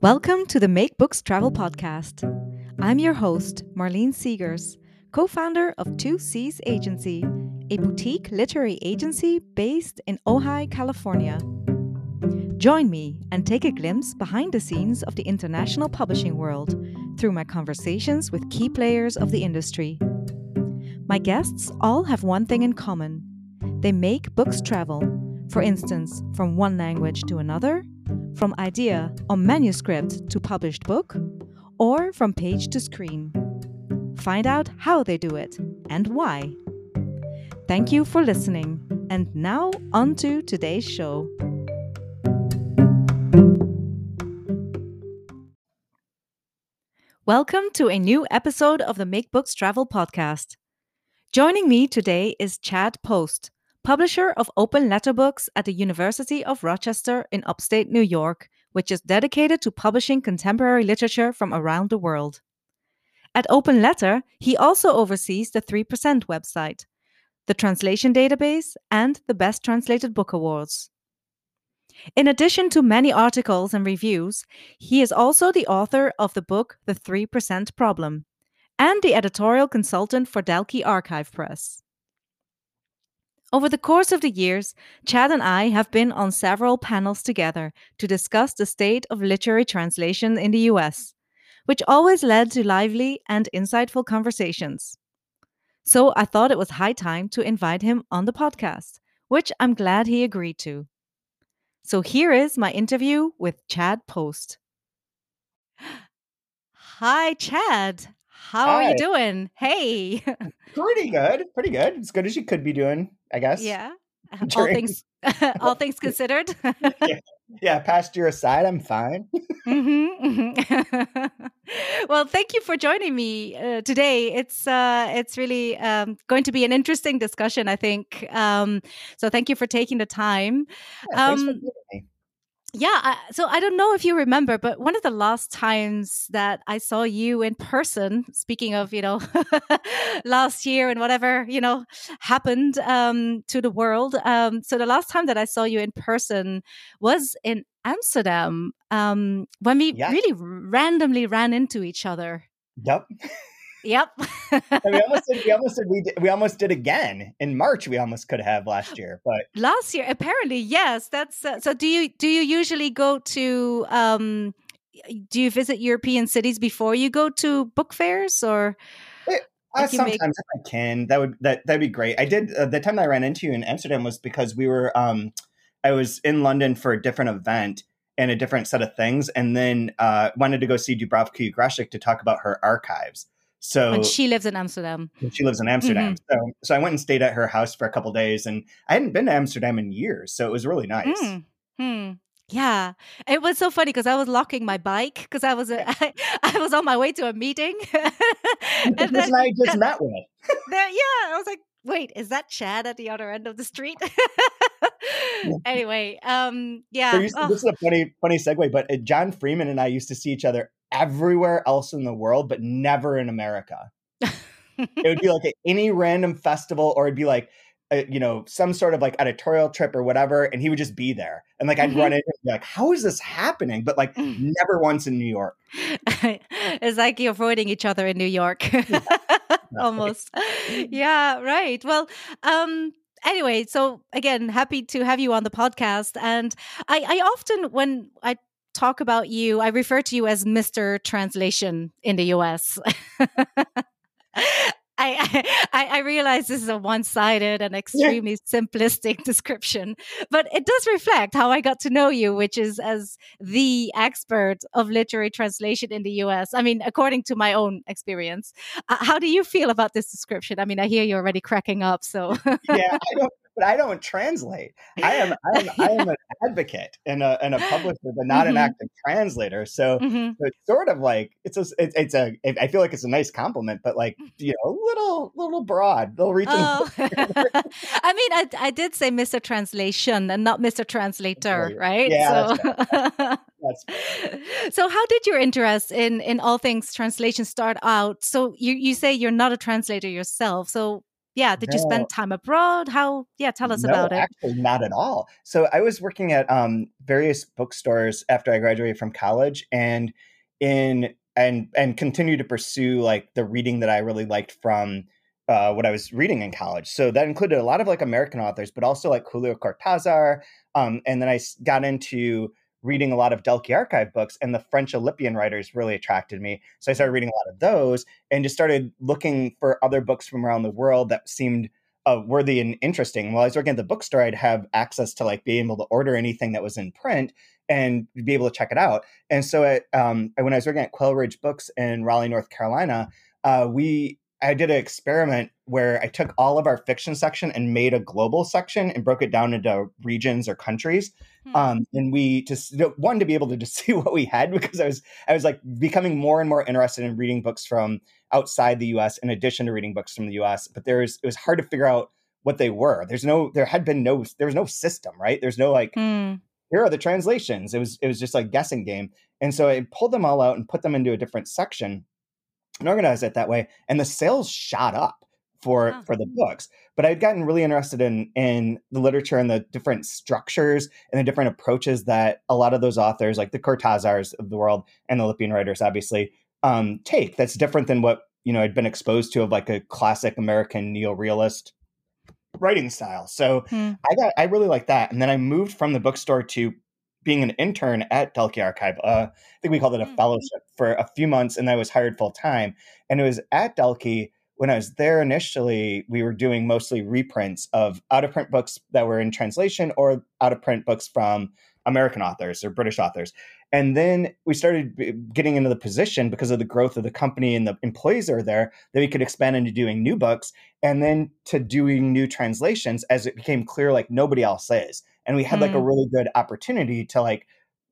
Welcome to the Make Books Travel Podcast. I'm your host, Marlene Seegers, co founder of Two Seas Agency, a boutique literary agency based in Ojai, California. Join me and take a glimpse behind the scenes of the international publishing world through my conversations with key players of the industry. My guests all have one thing in common they make books travel, for instance, from one language to another from idea or manuscript to published book, or from page to screen. Find out how they do it and why. Thank you for listening, and now on to today's show. Welcome to a new episode of the Make Books Travel podcast. Joining me today is Chad Post, publisher of Open Letter Books at the University of Rochester in upstate New York, which is dedicated to publishing contemporary literature from around the world. At Open Letter, he also oversees the 3% website, the translation database, and the Best Translated Book Awards. In addition to many articles and reviews, he is also the author of the book The 3% Problem and the editorial consultant for Dalkey Archive Press. Over the course of the years, Chad and I have been on several panels together to discuss the state of literary translation in the US, which always led to lively and insightful conversations. So I thought it was high time to invite him on the podcast, which I'm glad he agreed to. So here is my interview with Chad Post. Hi, Chad. How Hi. are you doing? Hey. pretty good. Pretty good. As good as you could be doing, I guess. Yeah. All things all things considered. yeah. yeah, past year aside, I'm fine. mm-hmm, mm-hmm. well, thank you for joining me uh, today. It's uh, it's really um, going to be an interesting discussion, I think. Um, so, thank you for taking the time. Yeah, um, yeah I, so i don't know if you remember but one of the last times that i saw you in person speaking of you know last year and whatever you know happened um, to the world um, so the last time that i saw you in person was in amsterdam um, when we really randomly ran into each other. Yep Yep. we almost did. We almost did. We, did, we almost did again in March. We almost could have last year, but last year apparently yes. That's uh, so. Do you do you usually go to? um Do you visit European cities before you go to book fairs or? It, uh, sometimes make... if I can, that would that that'd be great. I did uh, the time that I ran into you in Amsterdam was because we were um I was in London for a different event and a different set of things, and then uh wanted to go see Dubravka Ugrešić to talk about her archives. So and she lives in Amsterdam. She lives in Amsterdam. Mm-hmm. So so I went and stayed at her house for a couple days, and I hadn't been to Amsterdam in years, so it was really nice. Mm-hmm. Yeah, it was so funny because I was locking my bike because I was I, I was on my way to a meeting. and then, I just met with. there, yeah, I was like, wait, is that Chad at the other end of the street? anyway, um, yeah. So oh. This is a funny, funny segue, but uh, John Freeman and I used to see each other everywhere else in the world, but never in America. it would be like at any random festival, or it'd be like, uh, you know, some sort of like editorial trip or whatever, and he would just be there. And like I'd mm-hmm. run into him and be like, how is this happening? But like mm. never once in New York. it's like you're avoiding each other in New York. Almost. yeah, right. Well, um, anyway, so again, happy to have you on the podcast. And I, I often, when I talk about you, I refer to you as Mr. Translation in the US. I, I, I realize this is a one-sided and extremely yeah. simplistic description, but it does reflect how I got to know you, which is as the expert of literary translation in the U.S. I mean, according to my own experience, uh, how do you feel about this description? I mean, I hear you're already cracking up. So yeah, I don't but I don't translate. I am I am I am an advocate and a and a publisher, but not mm-hmm. an active translator. So, mm-hmm. so, it's sort of like it's a it's, it's a I feel like it's a nice compliment, but like you know, a little little broad. They'll reach. Oh. I mean, I I did say Mr. Translation and not Mr. Translator, right? Yeah. So. That's that's so how did your interest in in all things translation start out? So you you say you're not a translator yourself. So yeah, did no. you spend time abroad? How? Yeah, tell us no, about it. Actually, not at all. So I was working at um, various bookstores after I graduated from college, and in and and continue to pursue like the reading that I really liked from uh, what I was reading in college. So that included a lot of like American authors, but also like Julio Cortázar. Um, and then I got into reading a lot of Dalkey Archive books, and the French Oulipian writers really attracted me. So I started reading a lot of those, and just started looking for other books from around the world that seemed uh, worthy and interesting. While I was working at the bookstore, I'd have access to like being able to order anything that was in print and be able to check it out. And so, at, um, when I was working at Quail Ridge Books in Raleigh, North Carolina, uh, we I did an experiment where I took all of our fiction section and made a global section and broke it down into regions or countries. Hmm. Um, and we just one to be able to just see what we had because I was I was like becoming more and more interested in reading books from outside the U.S. in addition to reading books from the U.S. But there's it was hard to figure out what they were. There's no there had been no there was no system right. There's no like hmm. here are the translations. It was it was just like guessing game. And so I pulled them all out and put them into a different section and organized it that way. And the sales shot up for for the books. But I'd gotten really interested in in the literature and the different structures and the different approaches that a lot of those authors, like the Cortázars of the world and the Oulipian writers, obviously um, take. That's different than what you know I'd been exposed to of like a classic American neo-realist writing style. So hmm. I got I really like that. And then I moved from the bookstore to being an intern at Dalkey Archive. Uh, I think we called it a mm. fellowship for a few months, and I was hired full time. And it was at Dalkey when I was there initially. We were doing mostly reprints of out of print books that were in translation or out of print books from American authors or British authors. And then we started getting into the position because of the growth of the company and the employees that are there that we could expand into doing new books and then to doing new translations as it became clear like nobody else is and we had mm. like a mm. really good opportunity to like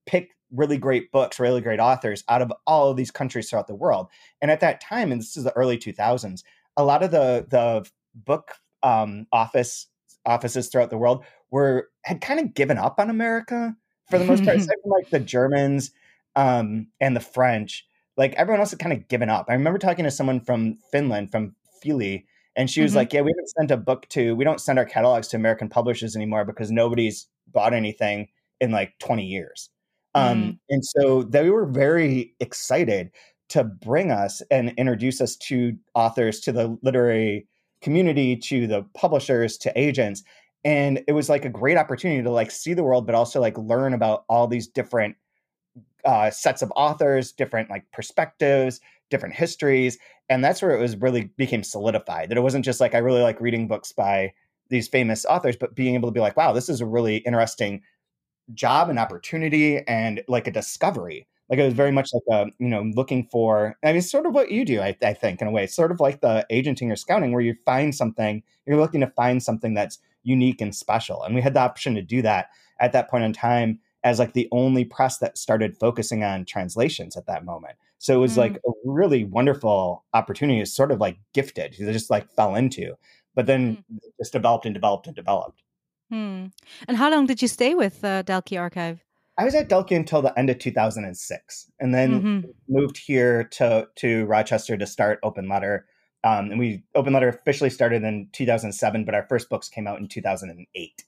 pick really great books really great authors out of all of these countries throughout the world and at that time and this is the early 2000s a lot of the the book um, office offices throughout the world were had kind of given up on america for the most part aside from like the germans um, and the french like everyone else had kind of given up i remember talking to someone from finland from Fili, and she was mm-hmm. like, Yeah, we haven't sent a book to, we don't send our catalogs to American publishers anymore because nobody's bought anything in like 20 years. Mm-hmm. Um, and so they were very excited to bring us and introduce us to authors, to the literary community, to the publishers, to agents. And it was like a great opportunity to like see the world, but also like learn about all these different uh, sets of authors, different like perspectives, different histories and that's where it was really became solidified that it wasn't just like i really like reading books by these famous authors but being able to be like wow this is a really interesting job and opportunity and like a discovery like it was very much like a you know looking for i mean sort of what you do I, I think in a way it's sort of like the agenting or scouting where you find something you're looking to find something that's unique and special and we had the option to do that at that point in time as like the only press that started focusing on translations at that moment so it was mm. like a really wonderful opportunity. It's sort of like gifted. They just like fell into, but then mm. just developed and developed and developed. Hmm. And how long did you stay with uh, Dalkey Archive? I was at Dalkey until the end of 2006, and then mm-hmm. moved here to to Rochester to start Open Letter. Um, and we Open Letter officially started in 2007, but our first books came out in 2008.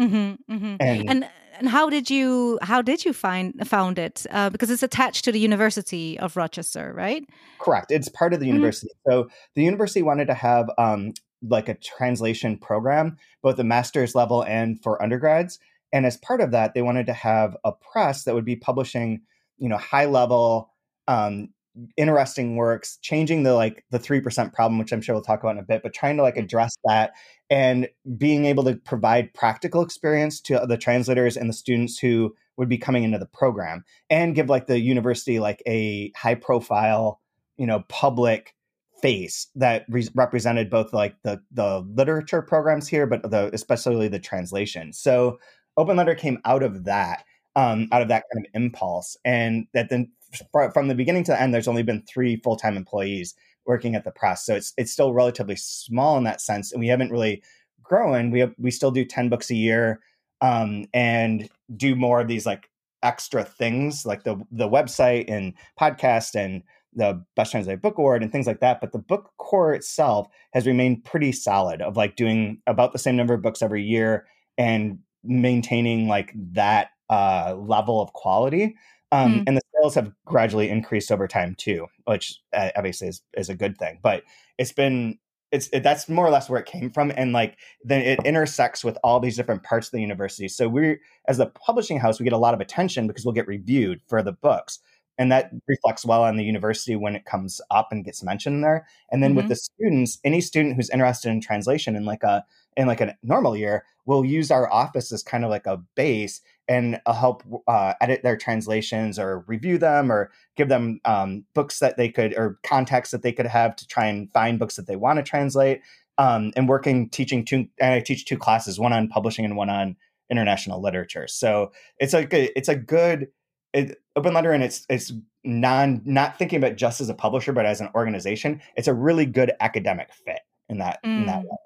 Mm-hmm, mm-hmm. And, and and how did you how did you find found it? Uh, because it's attached to the University of Rochester, right? Correct. It's part of the mm-hmm. university. So the university wanted to have um, like a translation program, both the master's level and for undergrads. And as part of that, they wanted to have a press that would be publishing, you know, high level um, interesting works changing the like the 3% problem which i'm sure we'll talk about in a bit but trying to like mm-hmm. address that and being able to provide practical experience to the translators and the students who would be coming into the program and give like the university like a high profile you know public face that re- represented both like the the literature programs here but the especially the translation so open letter came out of that um, out of that kind of impulse and that then from the beginning to the end, there's only been three full time employees working at the press, so it's it's still relatively small in that sense, and we haven't really grown. We have, we still do ten books a year, um, and do more of these like extra things like the the website and podcast and the best translated book award and things like that but the book core itself has remained pretty solid of like doing about the same number of books every year and maintaining like that uh, level of quality um, mm. and the sales have gradually increased over time too which uh, obviously is, is a good thing but it's been it's it, that's more or less where it came from and like then it intersects with all these different parts of the university so we as a publishing house we get a lot of attention because we'll get reviewed for the books and that reflects well on the university when it comes up and gets mentioned there and then mm-hmm. with the students any student who's interested in translation and like a in like a normal year we'll use our office as kind of like a base and uh, help uh, edit their translations or review them or give them um, books that they could or context that they could have to try and find books that they want to translate um, and working teaching two and i teach two classes one on publishing and one on international literature so it's like a, it's a good it, open letter and it's it's non not thinking about just as a publisher but as an organization it's a really good academic fit in that mm. in that mm. way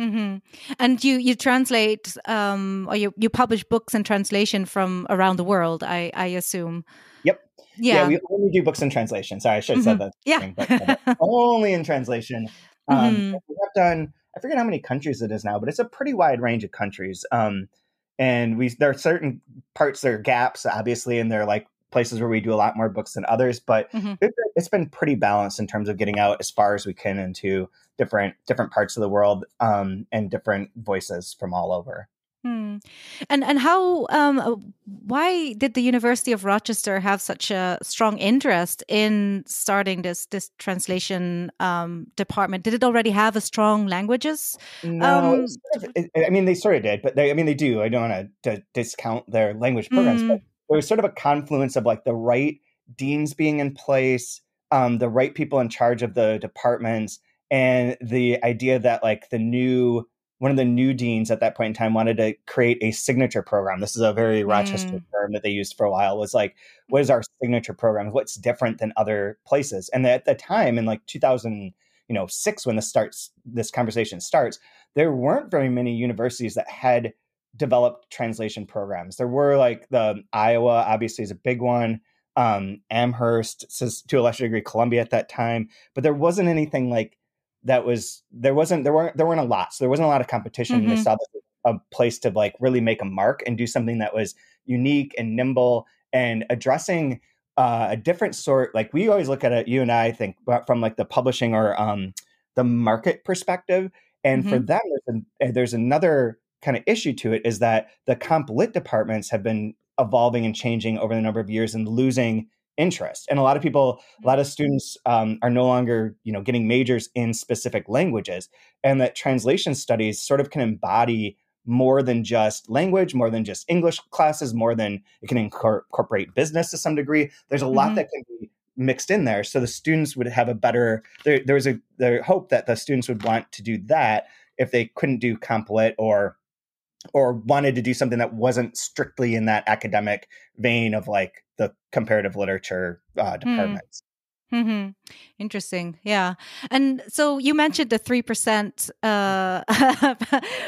Mm-hmm. And you you translate um, or you you publish books in translation from around the world. I I assume. Yep. Yeah. yeah we only do books in translation. Sorry, I should have mm-hmm. said that. Yeah. Thing, but, but only in translation. Um, mm-hmm. We have done. I forget how many countries it is now, but it's a pretty wide range of countries. Um, and we there are certain parts there are gaps, obviously, and they're like places where we do a lot more books than others. But mm-hmm. it, has been pretty balanced in terms of getting out as far as we can into different different parts of the world um, and different voices from all over. Hmm. And and how um, uh, why did the University of Rochester have such a strong interest in starting this this translation um, department? Did it already have a strong languages? No, um, I mean they sort of did, but they, I mean they do. I don't want to discount their language programs, mm. but there was sort of a confluence of like the right deans being in place, um, the right people in charge of the departments, and the idea that like the new one of the new deans at that point in time wanted to create a signature program. This is a very Rochester mm. term that they used for a while. Was like, what is our signature program? What's different than other places? And at the time, in like 2000, you know, six when this starts, this conversation starts, there weren't very many universities that had developed translation programs. There were like the Iowa, obviously, is a big one. Um, Amherst, says to a lesser degree, Columbia at that time, but there wasn't anything like that was there wasn't there weren't there weren't a lot so there wasn't a lot of competition mm-hmm. and they saw a place to like really make a mark and do something that was unique and nimble and addressing uh, a different sort like we always look at it you and i think from like the publishing or um, the market perspective and mm-hmm. for them there's, a, there's another kind of issue to it is that the comp lit departments have been evolving and changing over the number of years and losing interest. And a lot of people a lot of students um, are no longer you know getting majors in specific languages. And that translation studies sort of can embody more than just language more than just english classes more than it can incorporate business to some degree. There's a lot mm-hmm. that can be mixed in there. So the students would have a better there, there was a the hope that the students would want to do that if they couldn't do comp lit or or wanted to do something that wasn't strictly in that academic vein of like the comparative literature uh, hmm. departments. Mm-hmm. Interesting. Yeah. And so you mentioned the 3% uh,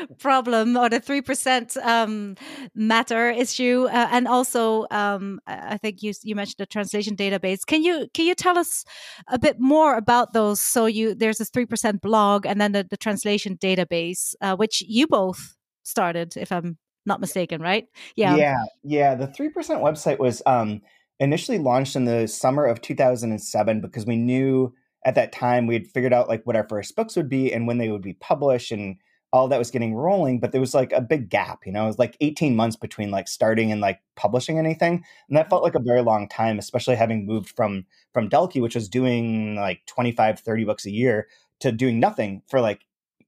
problem or the 3% um, matter issue. Uh, and also, um, I think you, you mentioned the translation database. Can you, can you tell us a bit more about those? So you, there's this 3% blog and then the, the translation database, uh, which you both started, if I'm not mistaken, right? Yeah. Yeah. Yeah. The 3% website was um, initially launched in the summer of 2007 because we knew at that time we had figured out like what our first books would be and when they would be published and all that was getting rolling but there was like a big gap you know it was like 18 months between like starting and like publishing anything and that felt like a very long time especially having moved from from Dalkey which was doing like 25 30 books a year to doing nothing for like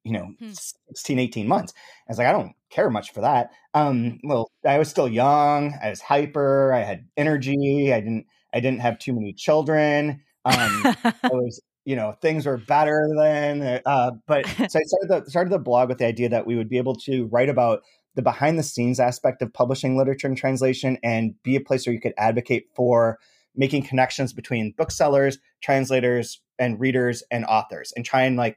you know hmm. 16 18 months. I was like i don't care much for that. Um well i was still young i was hyper i had energy i didn't i didn't have too many children. Um i was you know things were better then uh but so i started the started the blog with the idea that we would be able to write about the behind the scenes aspect of publishing literature and translation and be a place where you could advocate for making connections between booksellers translators and readers and authors and try and like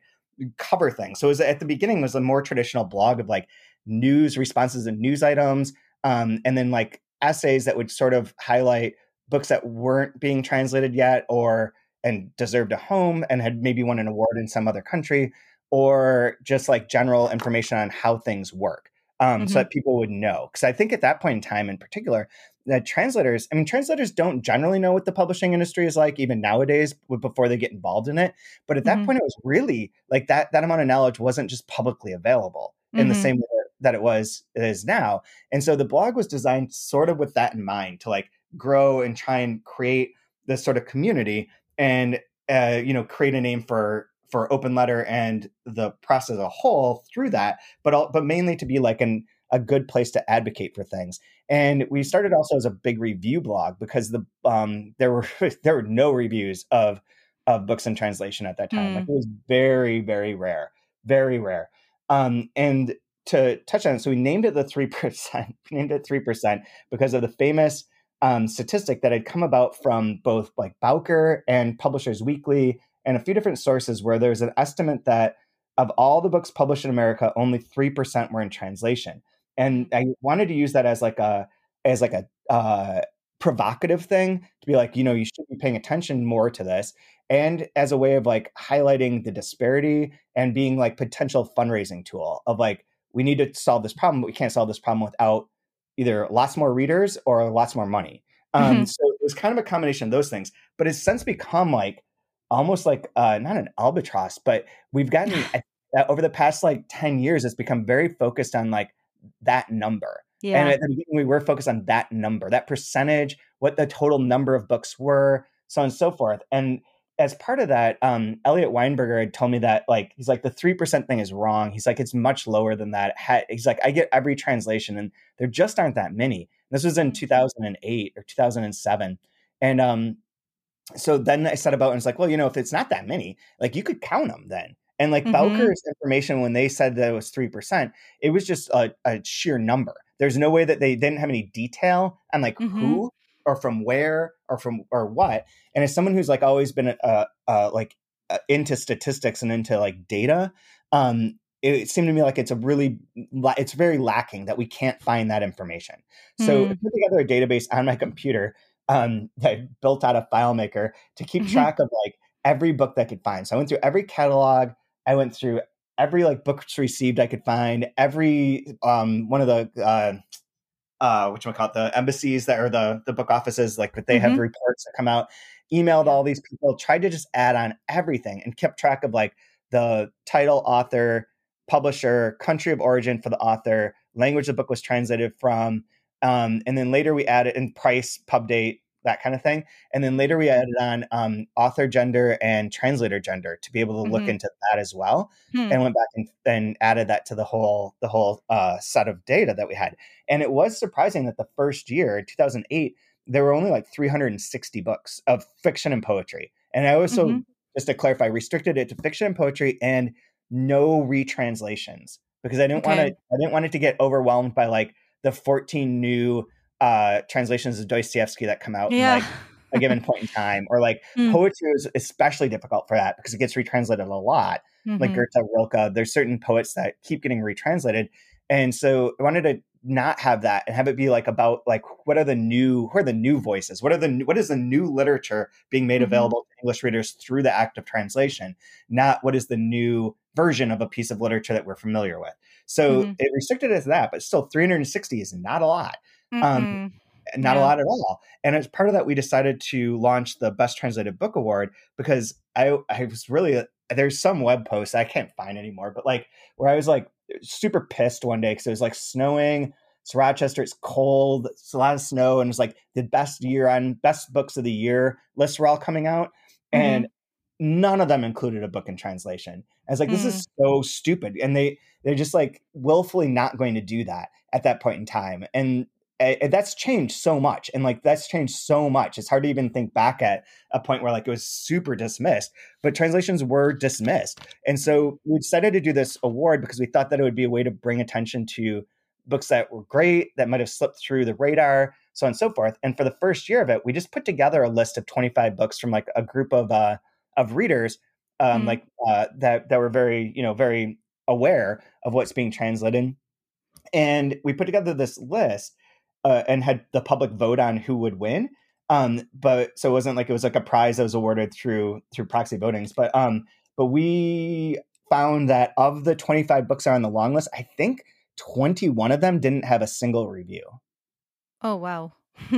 cover things. So it was at the beginning was a more traditional blog of like news responses and news items, um, and then like essays that would sort of highlight books that weren't being translated yet or and deserved a home and had maybe won an award in some other country, or just like general information on how things work. Um, mm-hmm. so that people would know. Because I think at that point in time, in particular, that translators, I mean, translators don't generally know what the publishing industry is like, even nowadays, before they get involved in it. But at that mm-hmm. point, it was really like that. That amount of knowledge wasn't just publicly available mm-hmm. in the mm-hmm. same way that it was it is now. And so the blog was designed sort of with that in mind to like grow and try and create this sort of community and uh, you know create a name for for open letter and the press as a whole through that but all, but mainly to be like an a good place to advocate for things and we started also as a big review blog because the um there were there were no reviews of of books in translation at that time mm. like it was very very rare very rare um and to touch on it so we named it the 3% named it 3% because of the famous um, statistic that had come about from both like Bowker and Publishers Weekly and a few different sources where there's an estimate that of all the books published in America, only 3% were in translation. And I wanted to use that as like a as like a uh, provocative thing to be like, you know, you should be paying attention more to this and as a way of like highlighting the disparity and being like potential fundraising tool of like we need to solve this problem, but we can't solve this problem without either lots more readers or lots more money. Um, mm-hmm. So it was kind of a combination of those things, but it's since become like almost like uh, not an albatross, but we've gotten uh, over the past like 10 years, it's become very focused on like that number. Yeah. And at the beginning, we were focused on that number, that percentage, what the total number of books were, so on and so forth. And as part of that, um, Eliot Weinberger had told me that like he's like the three percent thing is wrong. He's like it's much lower than that. He's like I get every translation, and there just aren't that many. This was in mm-hmm. 2008 or 2007, and um, so then I set about and it's like, well, you know, if it's not that many, like you could count them then. And like mm-hmm. Bowker's information, when they said that it was three percent, it was just a, a, sheer number. There's no way that they didn't have any detail on like mm-hmm. who or from where or from or what. And as someone who's like always been uh, uh like uh, into statistics and into like data, um, it seemed to me like it's a really it's very lacking that we can't find that information. So mm. I put together a database on my computer um, that I built out a FileMaker to keep mm-hmm. track of like every book that I could find. So I went through every catalog. I went through every like books received I could find. Every um, one of the uh, uh which we call it the embassies that are the the book offices like that they mm-hmm. have reports that come out emailed all these people tried to just add on everything and kept track of like the title author publisher country of origin for the author language the book was translated from um, and then later we added in price pub date that kind of thing. And then later we added on um, author gender and translator gender to be able to mm-hmm. look into that as well, hmm. and went back and, and added that to the whole the whole uh, set of data that we had. And it was surprising that the first year, 2008, there were only like 360 books of fiction and poetry. And I also, mm-hmm. just to clarify, restricted it to fiction and poetry and no retranslations because I didn't okay. want to. I didn't want it to get overwhelmed by like the 14 new uh, translations of Dostoevsky that come out yeah. in like a given point in time, or like mm. poetry is especially difficult for that because it gets retranslated a lot. Mm-hmm. Like Goethe, Rilke, there's certain poets that keep getting retranslated, and so I wanted to not have that and have it be like about like what are the new who are the new voices what are the what is the new literature being made mm-hmm. available to english readers through the act of translation not what is the new version of a piece of literature that we're familiar with so mm-hmm. it restricted it to that but still 360 is not a lot um, not yeah. a lot at all. And as part of that, we decided to launch the Best Translated Book Award because I I was really there's some web posts I can't find anymore, but like where I was like super pissed one day because it was like snowing. It's Rochester. It's cold. It's a lot of snow, and it's like the best year on best books of the year lists were all coming out, mm-hmm. and none of them included a book in translation. I was like, this mm. is so stupid, and they they're just like willfully not going to do that at that point in time, and and that's changed so much and like that's changed so much. It's hard to even think back at a point where like it was super dismissed but translations were dismissed. And so we decided to do this award because we thought that it would be a way to bring attention to books that were great that might have slipped through the radar so on and so forth. And for the first year of it we just put together a list of 25 books from like a group of uh of readers um mm-hmm. like uh that that were very you know very aware of what's being translated. And we put together this list uh, and had the public vote on who would win. Um, but so it wasn't like it was like a prize that was awarded through through proxy votings. But um, but we found that of the 25 books that are on the long list, I think 21 of them didn't have a single review. Oh wow.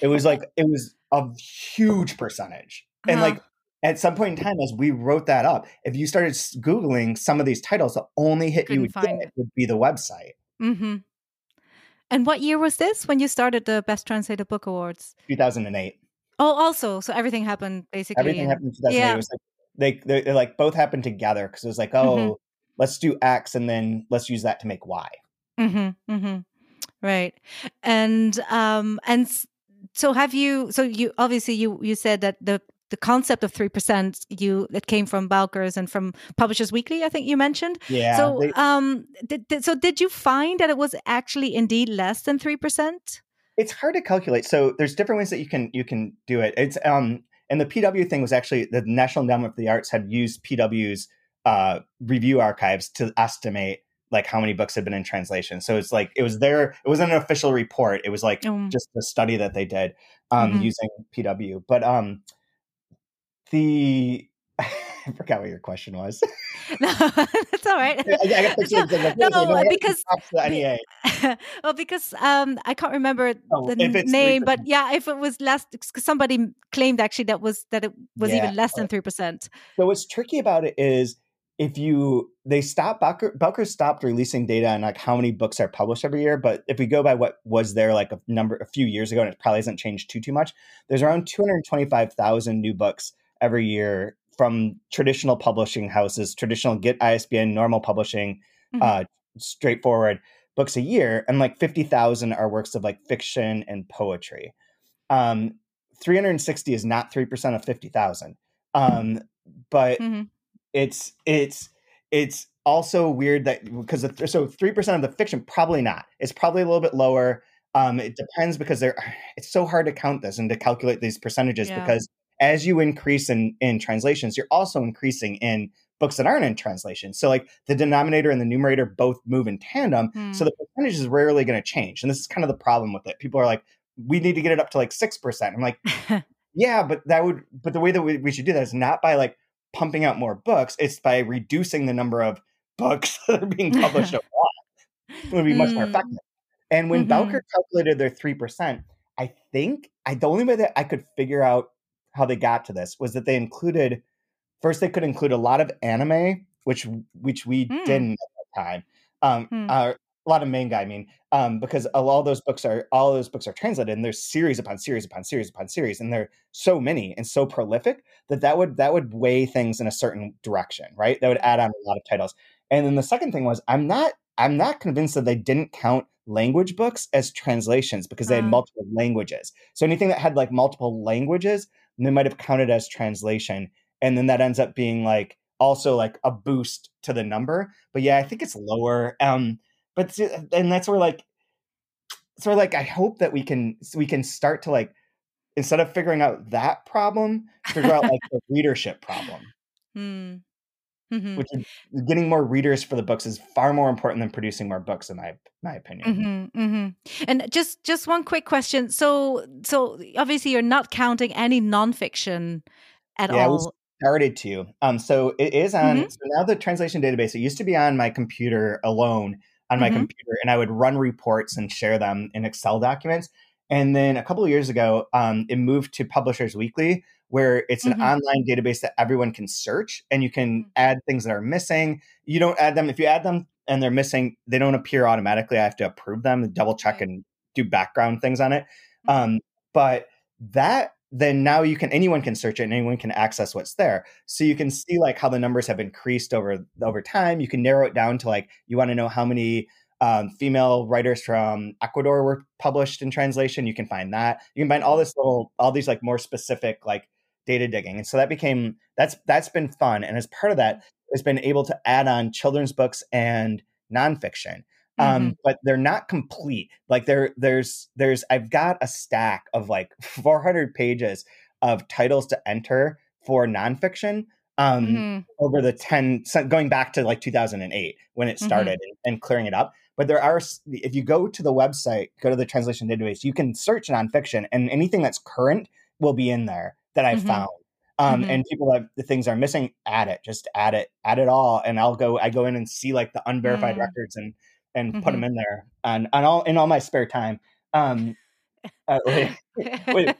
it was like it was a huge percentage. And Uh-huh. like at some point in time, as we wrote that up, if you started Googling some of these titles, the only hit you Couldn't would find get would be the website. hmm And what year was this when you started the Best Translated Book Awards? 2008. Oh, also, so everything happened basically. Everything happened in 2008. yeah. It was like they, they, they like both happened together because it was like, oh, Mhm. let's do X and then let's use that to make Y. Mm-hmm, mm-hmm. Right. And um and so have you so you obviously you you said that the the concept of 3% you it came from Bowkers and from Publishers Weekly I think you mentioned. Yeah. so they- um did, did, so did you find that it was actually indeed less than 3%? it's hard to calculate. So there's different ways that you can you can do it. It's um and the PW thing was actually the National Endowment for the Arts had used PW's uh, review archives to estimate like how many books had been in translation. So it's like it was their it wasn't an official report. It was like Um, just a study that they did um, Mhm. using PW. But um the I forgot what your question was. no, that's all right. I, I got pictures like, wait No, gotta because- the NEA. well, because um, I can't remember Oh, the name, 3%. but yeah, if it was less, somebody claimed actually that was that it was Yeah. even less than three percent. So what's tricky about it is if you they stopped Bowker stopped releasing data on like how many books are published every year. But if we go by what was there like a number a few years ago, and it probably hasn't changed too too much, there's around 225,000 new books every year from traditional publishing houses, traditional Get ISBN, normal publishing, Mhm. uh, straightforward books a year, and like 50,000 are works of like fiction and poetry. Um, 360 is not 3% of 50,000. Um, but Mhm. it's it's it's also weird that because the, so 3% of the fiction probably not. It's probably a little bit lower. Um, it depends because there are it's so hard to count this and to calculate these percentages Yeah. because as you increase in in translations, you're also increasing in books that aren't in translation. So like the denominator and the numerator both move in tandem. Hmm. So the percentage is rarely going to change. And this is kind of the problem with it. People are like, we need to get it up to like 6%. I'm like, yeah, but that would, but the way that we, we should do that is not by like pumping out more books. It's by reducing the number of books that are being published overall. It would be much more Mm. effective. And when Mhm. Bowker calculated their 3%, I think I, the only way that I could figure out how they got to this was that they included, first, they could include a lot of anime, which, which we Hmm. didn't at the time. Um, Hmm. uh, a lot of manga, I mean, um, because all those books are all those books are translated, and there's series upon series upon series upon series, and they're so many and so prolific that that would that would weigh things in a certain direction, right? That would add on a lot of titles. And then the second thing was, I'm not I'm not convinced that they didn't count language books as translations because they had Ah. multiple languages. So anything that had like multiple languages, they might have counted as translation, and then that ends up being like also like a boost to the number. But yeah, I think it's lower. Um, but and that's where like so like I hope that we can we can start to like instead of figuring out that problem, figure out like the readership problem, Hmm. Mhm. which is getting more readers for the books is far more important than producing more books, in my my opinion. hmm hmm And just just one quick question. So so obviously you're not counting any nonfiction at Yeah, all. Started to. Um, so it is on. Mhm. So now the translation database. It used to be on my computer alone on my Mhm. computer, and I would run reports and share them in Excel documents. And then a couple of years ago, um, it moved to Publishers Weekly, where it's an Mhm. online database that everyone can search, and you can Mhm. add things that are missing. You don't add them if you add them and they're missing; they don't appear automatically. I have to approve them, double check, and do background things on it. Mhm. Um, but that then now you can anyone can search it and anyone can access what's there so you can see like how the numbers have increased over over time you can narrow it down to like you want to know how many um, female writers from ecuador were published in translation you can find that you can find all this little all these like more specific like data digging. And so that became that's that's been fun. And as part of that has been able to add on children's books and nonfiction. Um but they're not complete. Like there there's there's i've got a stack of like 400 pages of titles to enter for nonfiction um, mm-hmm. over the 10 going back to like 2008 when it started mm-hmm. and, and, clearing it up. But there are if you go to the website go to the translation database you can search nonfiction and anything that's current will be in there that i mm-hmm. found um, mm-hmm. and people have the things are missing add it just add it add it all and i'll go i go in and see like the unverified mm. records and and put them mm-hmm. in there and, and all in all my spare time um uh, wait, wait,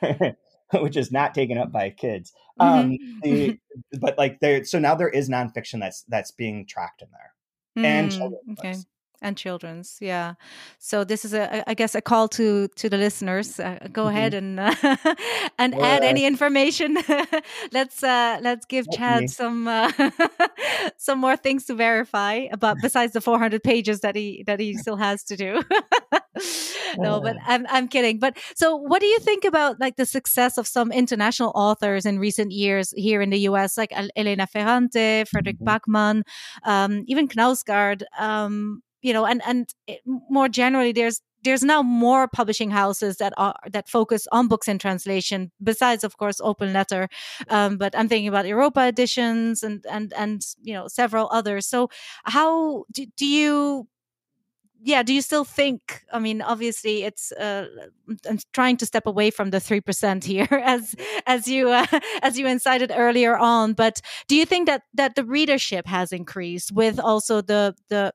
wait. which is not taken up by kids. Um, mm-hmm. the, but like there, so now there is nonfiction that's that's being tracked in there, mm, and children. Okay and children's yeah so this is a i guess a call to to the listeners uh, go mm-hmm. ahead and uh, and well, add any information let's uh let's give chad me. some uh, some more things to verify about besides the 400 pages that he that he still has to do no but i'm i'm kidding but so what do you think about like the success of some international authors in recent years here in the us like elena ferrante fredrik mm-hmm. backman um, even knausgaard um, you know and and it, more generally there's there's now more publishing houses that are that focus on books in translation besides of course open letter um, but i'm thinking about europa editions and and and you know several others. So how do, do you yeah do you still think i mean obviously it's uh, i'm trying to step away from the 3% here as as you uh, as you incited earlier on but do you think that that the readership has increased with also the the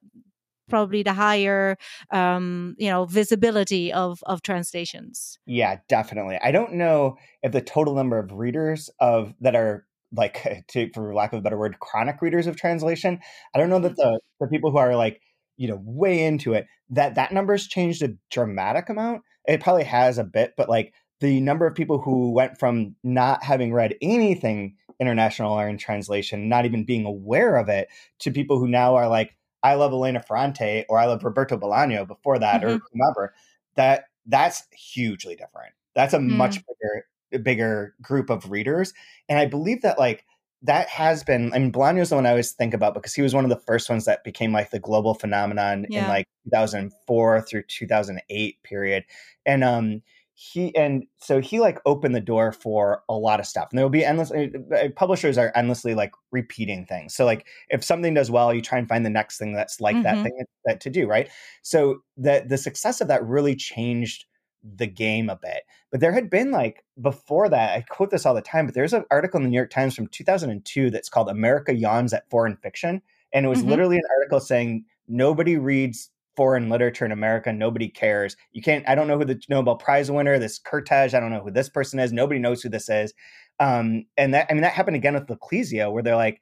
probably the higher um, you know visibility of of translations. Yeah definitely. I don't know if the total number of readers of that are like to, for lack of a better word chronic readers of translation i don't know that mm-hmm. the the people who are like you know way into it that that number's changed a dramatic amount. It probably has a bit but like the number of people who went from not having read anything international or in translation not even being aware of it to people who now are like I love Elena Ferrante or I love Roberto Bolaño before that mm-hmm. or whomever, that that's hugely different. That's a mm. much bigger bigger group of readers. And I believe that like that has been I mean Bolaño's the one I always think about because he was one of the first ones that became like the global phenomenon yeah. in like 2004 through 2008 period. And um he and so he like opened the door for a lot of stuff and there will be endless uh, uh, publishers are endlessly like repeating things so like if something does well you try and find the next thing that's like mm-hmm. that thing that, that to do right so the the success of that really changed the game a bit but there had been like before that i quote this all the time but there's an article in the new york times from 2002 that's called america yawns at foreign fiction and it was mm-hmm. literally an article saying nobody reads foreign literature in America. Nobody cares. You can't. I don't know who the Nobel Prize winner, this Kertész. I don't know who this person is. Nobody knows who this is. Um, and that I mean that happened again with Le Clézio, where they're like,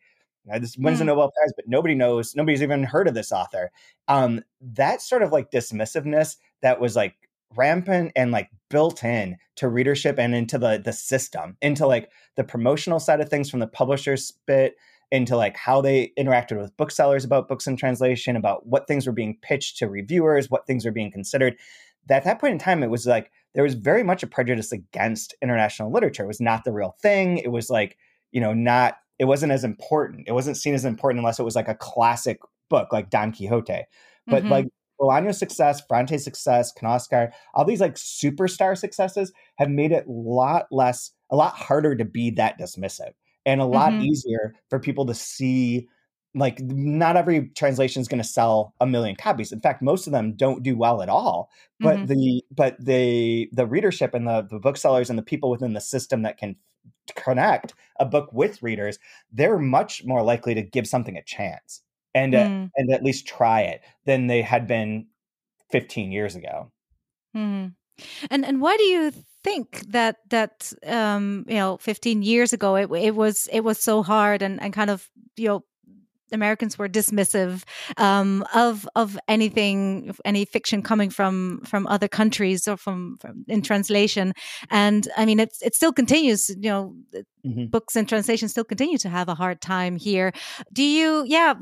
this wins mm. the Nobel Prize, but nobody knows. Nobody's even heard of this author. Um, that sort of like dismissiveness that was like rampant and like built in to readership and into the the system, into like the promotional side of things from the publisher's bit into like how they interacted with booksellers about books in translation, about what things were being pitched to reviewers, what things were being considered. That at that point in time, it was like there was very much a prejudice against international literature. It was not the real thing. It was like, you know, not, it wasn't as important. It wasn't seen as important unless it was like a classic book like Don Quixote. But mm-hmm. like Bolaño's success, Ferrante's success, Knausgaard, all these like superstar successes have made it a lot less, a lot harder to be that dismissive and a lot mm-hmm. easier for people to see like not every translation is going to sell a million copies in fact most of them don't do well at all but mm-hmm. the but the the readership and the, the booksellers and the people within the system that can connect a book with readers they're much more likely to give something a chance and mm. uh, and at least try it than they had been 15 years ago mm. and and why do you think that that um, you know 15 years ago it, it was it was so hard and, and kind of you know Americans were dismissive um, of of anything, any fiction coming from from other countries or from, from in translation. And I mean, it's it still continues. You know, mm-hmm. books and translation still continue to have a hard time here. Do you? Yeah.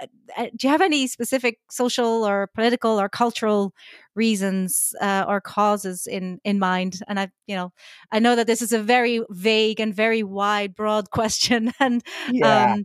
Uh, uh, do you have any specific social or political or cultural reasons uh, or causes in in mind and i you know i know that this is a very vague and very wide broad question and yeah. um,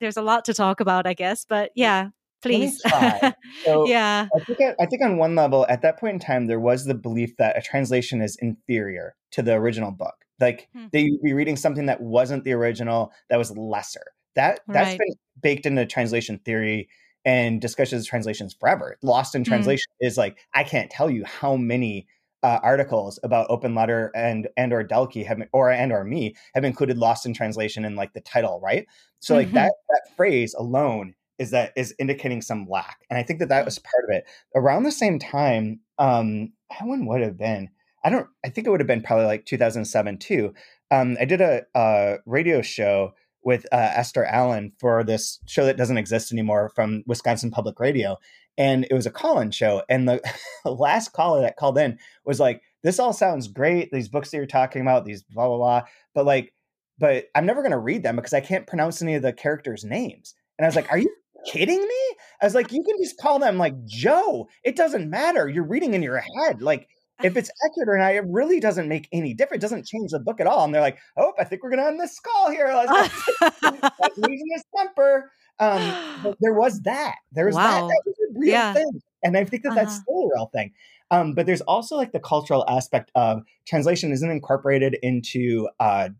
there's a lot to talk about i guess but yeah please. So yeah. I think, I think on one level, at that point in time, there was the belief that a translation is inferior to the original book. Like Hmm. they would be reading something that wasn't the original, that was lesser. That that's Right. been baked into translation theory and discussions of translations forever. Lost in Hmm. translation is like I can't tell you how many uh, articles about open letter and and or Dalkey have or and or me have included lost in translation in like the title, right? So like Mhm. that that phrase alone is that is indicating some lack, and I think that that was part of it. Around the same time, um, when would have been? I don't. I think it would have been probably like 2007 too. Um, I did a, a radio show with uh, Esther Allen for this show that doesn't exist anymore from Wisconsin Public Radio, and it was a call-in show. And the last caller that called in was like, "This all sounds great. These books that you're talking about, these blah blah blah, but like, but I'm never going to read them because I can't pronounce any of the characters' names." And I was like, "Are you?" kidding me i was like you can just call them like joe it doesn't matter you're reading in your head like if it's accurate or not, it really doesn't make any difference. It doesn't change the book at all. And they're like, oh, I think we're going to end this call here. Let's That's losing his temper. Um, there was that. There was that. Wow. That was a real Yeah. thing. And I think that that's Uh-huh. still a real thing. Um, but there's also like the cultural aspect of translation isn't incorporated into uh,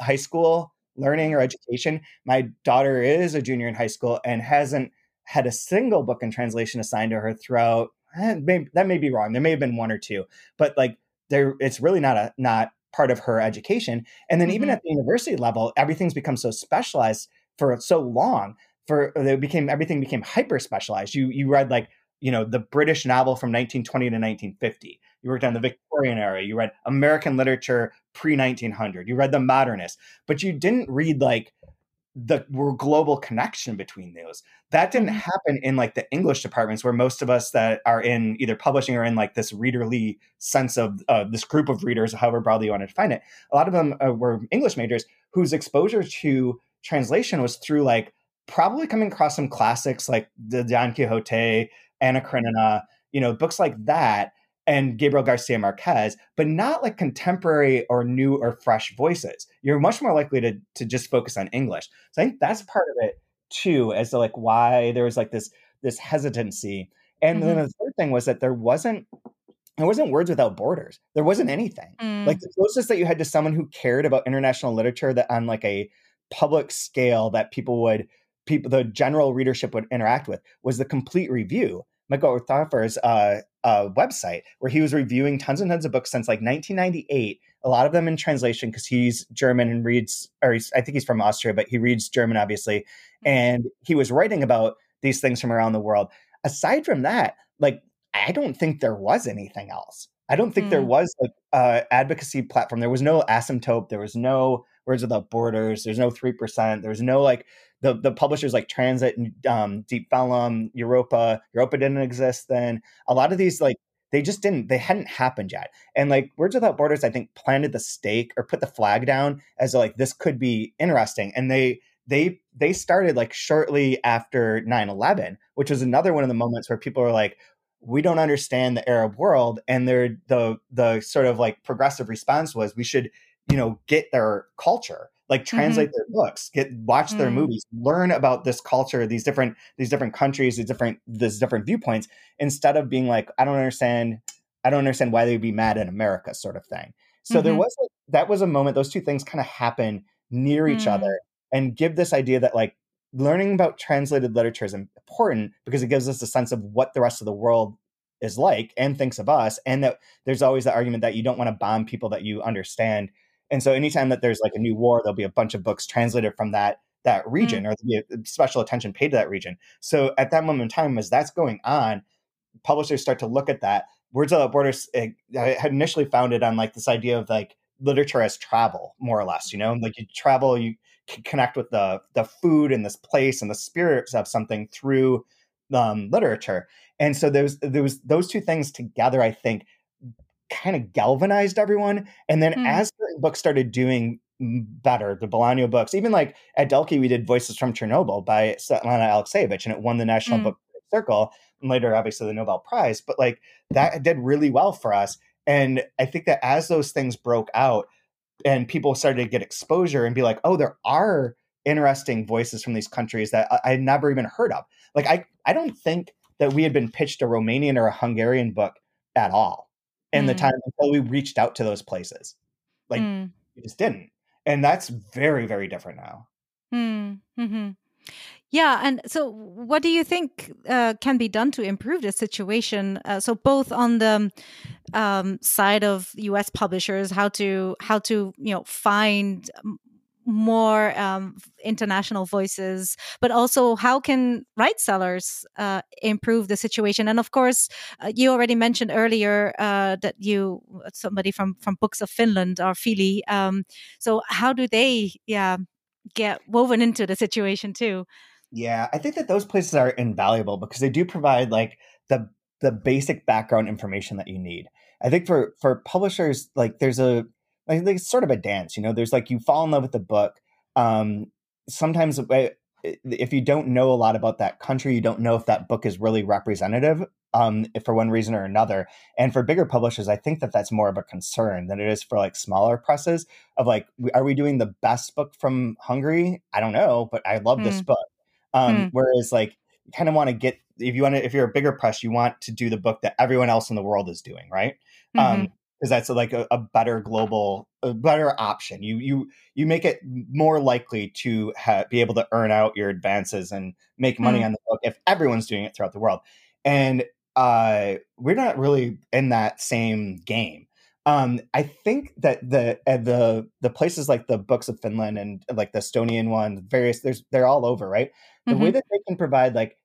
high school learning or education. My daughter is a junior in high school and hasn't had a single book in translation assigned to her throughout. Eh, may- that may be wrong. There may have been one or two, but like there, it's really not a not part of her education. And then even Mhm. at the university level, everything's become so specialized for so long. For it became everything became hyper specialized. You you read like you know the British novel from 1920 to 1950. You worked on the Victorian era. You read American literature pre 1900. You read the modernist, but you didn't read like the global connection between those. That didn't Mhm. happen in like the English departments, where most of us that are in either publishing or in like this readerly sense of uh, this group of readers, however broadly you want to define it. A lot of them uh, were English majors whose exposure to translation was through like probably coming across some classics like the Don Quixote, Anna Karenina, you know, books like that, and Gabriel Garcia Marquez, but not like contemporary or new or fresh voices. You're much more likely to to just focus on English. So I think that's part of it too, as to like why there was like this this hesitancy. And then Mhm. the third thing was that there wasn't there wasn't words without borders. There wasn't anything. Mm. Like the closest that you had to someone who cared about international literature that on like a public scale that people would people the general readership would interact with was the complete review. Michael Orthofer's uh, uh, website, where he was reviewing tons and tons of books since like 1998. A lot of them in translation because he's German and reads, or he's, I think he's from Austria, but he reads German, obviously. And he was writing about these things from around the world. Aside from that, like I don't think there was anything else. I don't think there Mm. was like uh, advocacy platform. There was no asymptote. There was no words without borders. There's no three percent. There's no like the the publishers like Transit and um, Deep Vellum, Europa. Europa didn't exist then. A lot of these like they just didn't. They hadn't happened yet. And like Words Without Borders, I think planted the stake or put the flag down as like this could be interesting. And they they they started like shortly after 9-11 which was another one of the moments where people were like we don't understand the arab world and they're the the sort of like progressive response was we should you know get their culture like translate their books get watch their Mm. movies learn about this culture these different these different countries these different these different viewpoints instead of being like i don't understand i don't understand why they'd be mad at america sort of thing so there Mhm. was like, that was a moment those two things kind of happen near each Mm. other and give this idea that like learning about translated literature is important because it gives us a sense of what the rest of the world is like and thinks of us and that there's always the argument that you don't want to bomb people that you understand and so anytime that there's like a new war there'll be a bunch of books translated from that that region or there'll be a special attention paid to that region. So at that moment in time as that's going on publishers start to look at that. Words without borders eh, I had initially founded on like this idea of like literature as travel more or less you know? Like you travel you can connect with the the food and this place and the spirits of something through um, literature. And so there's there was those two things together i think kind of galvanized everyone and then Hmm. as certain books started doing better the Bolaño books even like at Dalkey we did Voices from Chernobyl by Svetlana Alexievich and it won the National Mm. Book Circle and later obviously the Nobel Prize but like that did really well for us and I think that as those things broke out and people started to get exposure and be like, oh, there are interesting voices from these countries that I, I had never even heard of. Like I I don't think that we had been pitched a Romanian or a Hungarian book at all in mm. the time until we reached out to those places. Like mm. we just didn't. And that's very, very different now. Mm. Mm-hmm. Yeah, and so what do you think uh, can be done to improve the situation? Uh, so both on the um, side of U.S. publishers, how to how to you know find more um, international voices, but also how can right sellers uh, improve the situation? And of course, uh, you already mentioned earlier uh, that you somebody from from Books of Finland or Fili. Um, so how do they yeah get woven into the situation too? Yeah, I think that those places are invaluable because they do provide like the the basic background information that you need. I think for for publishers, like there's a like it's sort of a dance, you know. There's like you fall in love with the book. Um, sometimes if you don't know a lot about that country, you don't know if that book is really representative um, for one reason or another. And for bigger publishers, I think that that's more of a concern than it is for like smaller presses. Of like, are we doing the best book from Hungary? I don't know, but I love mm. this hmm. book. Um, mm. Whereas like you kind of want to get if you want to if you're a bigger press, you want to do the book that everyone else in the world is doing, right? Mm-hmm. Um, because that's like a, a, better global, a better option. You you you make it more likely to ha- be able to earn out your advances and make money mm. on the book if everyone's doing it throughout the world. And uh, we're not really in that same game. Um, I think that the uh, the the places like the books of Finland and like the Estonian one, various there's they're all over, right? The mm-hmm. way that they can provide like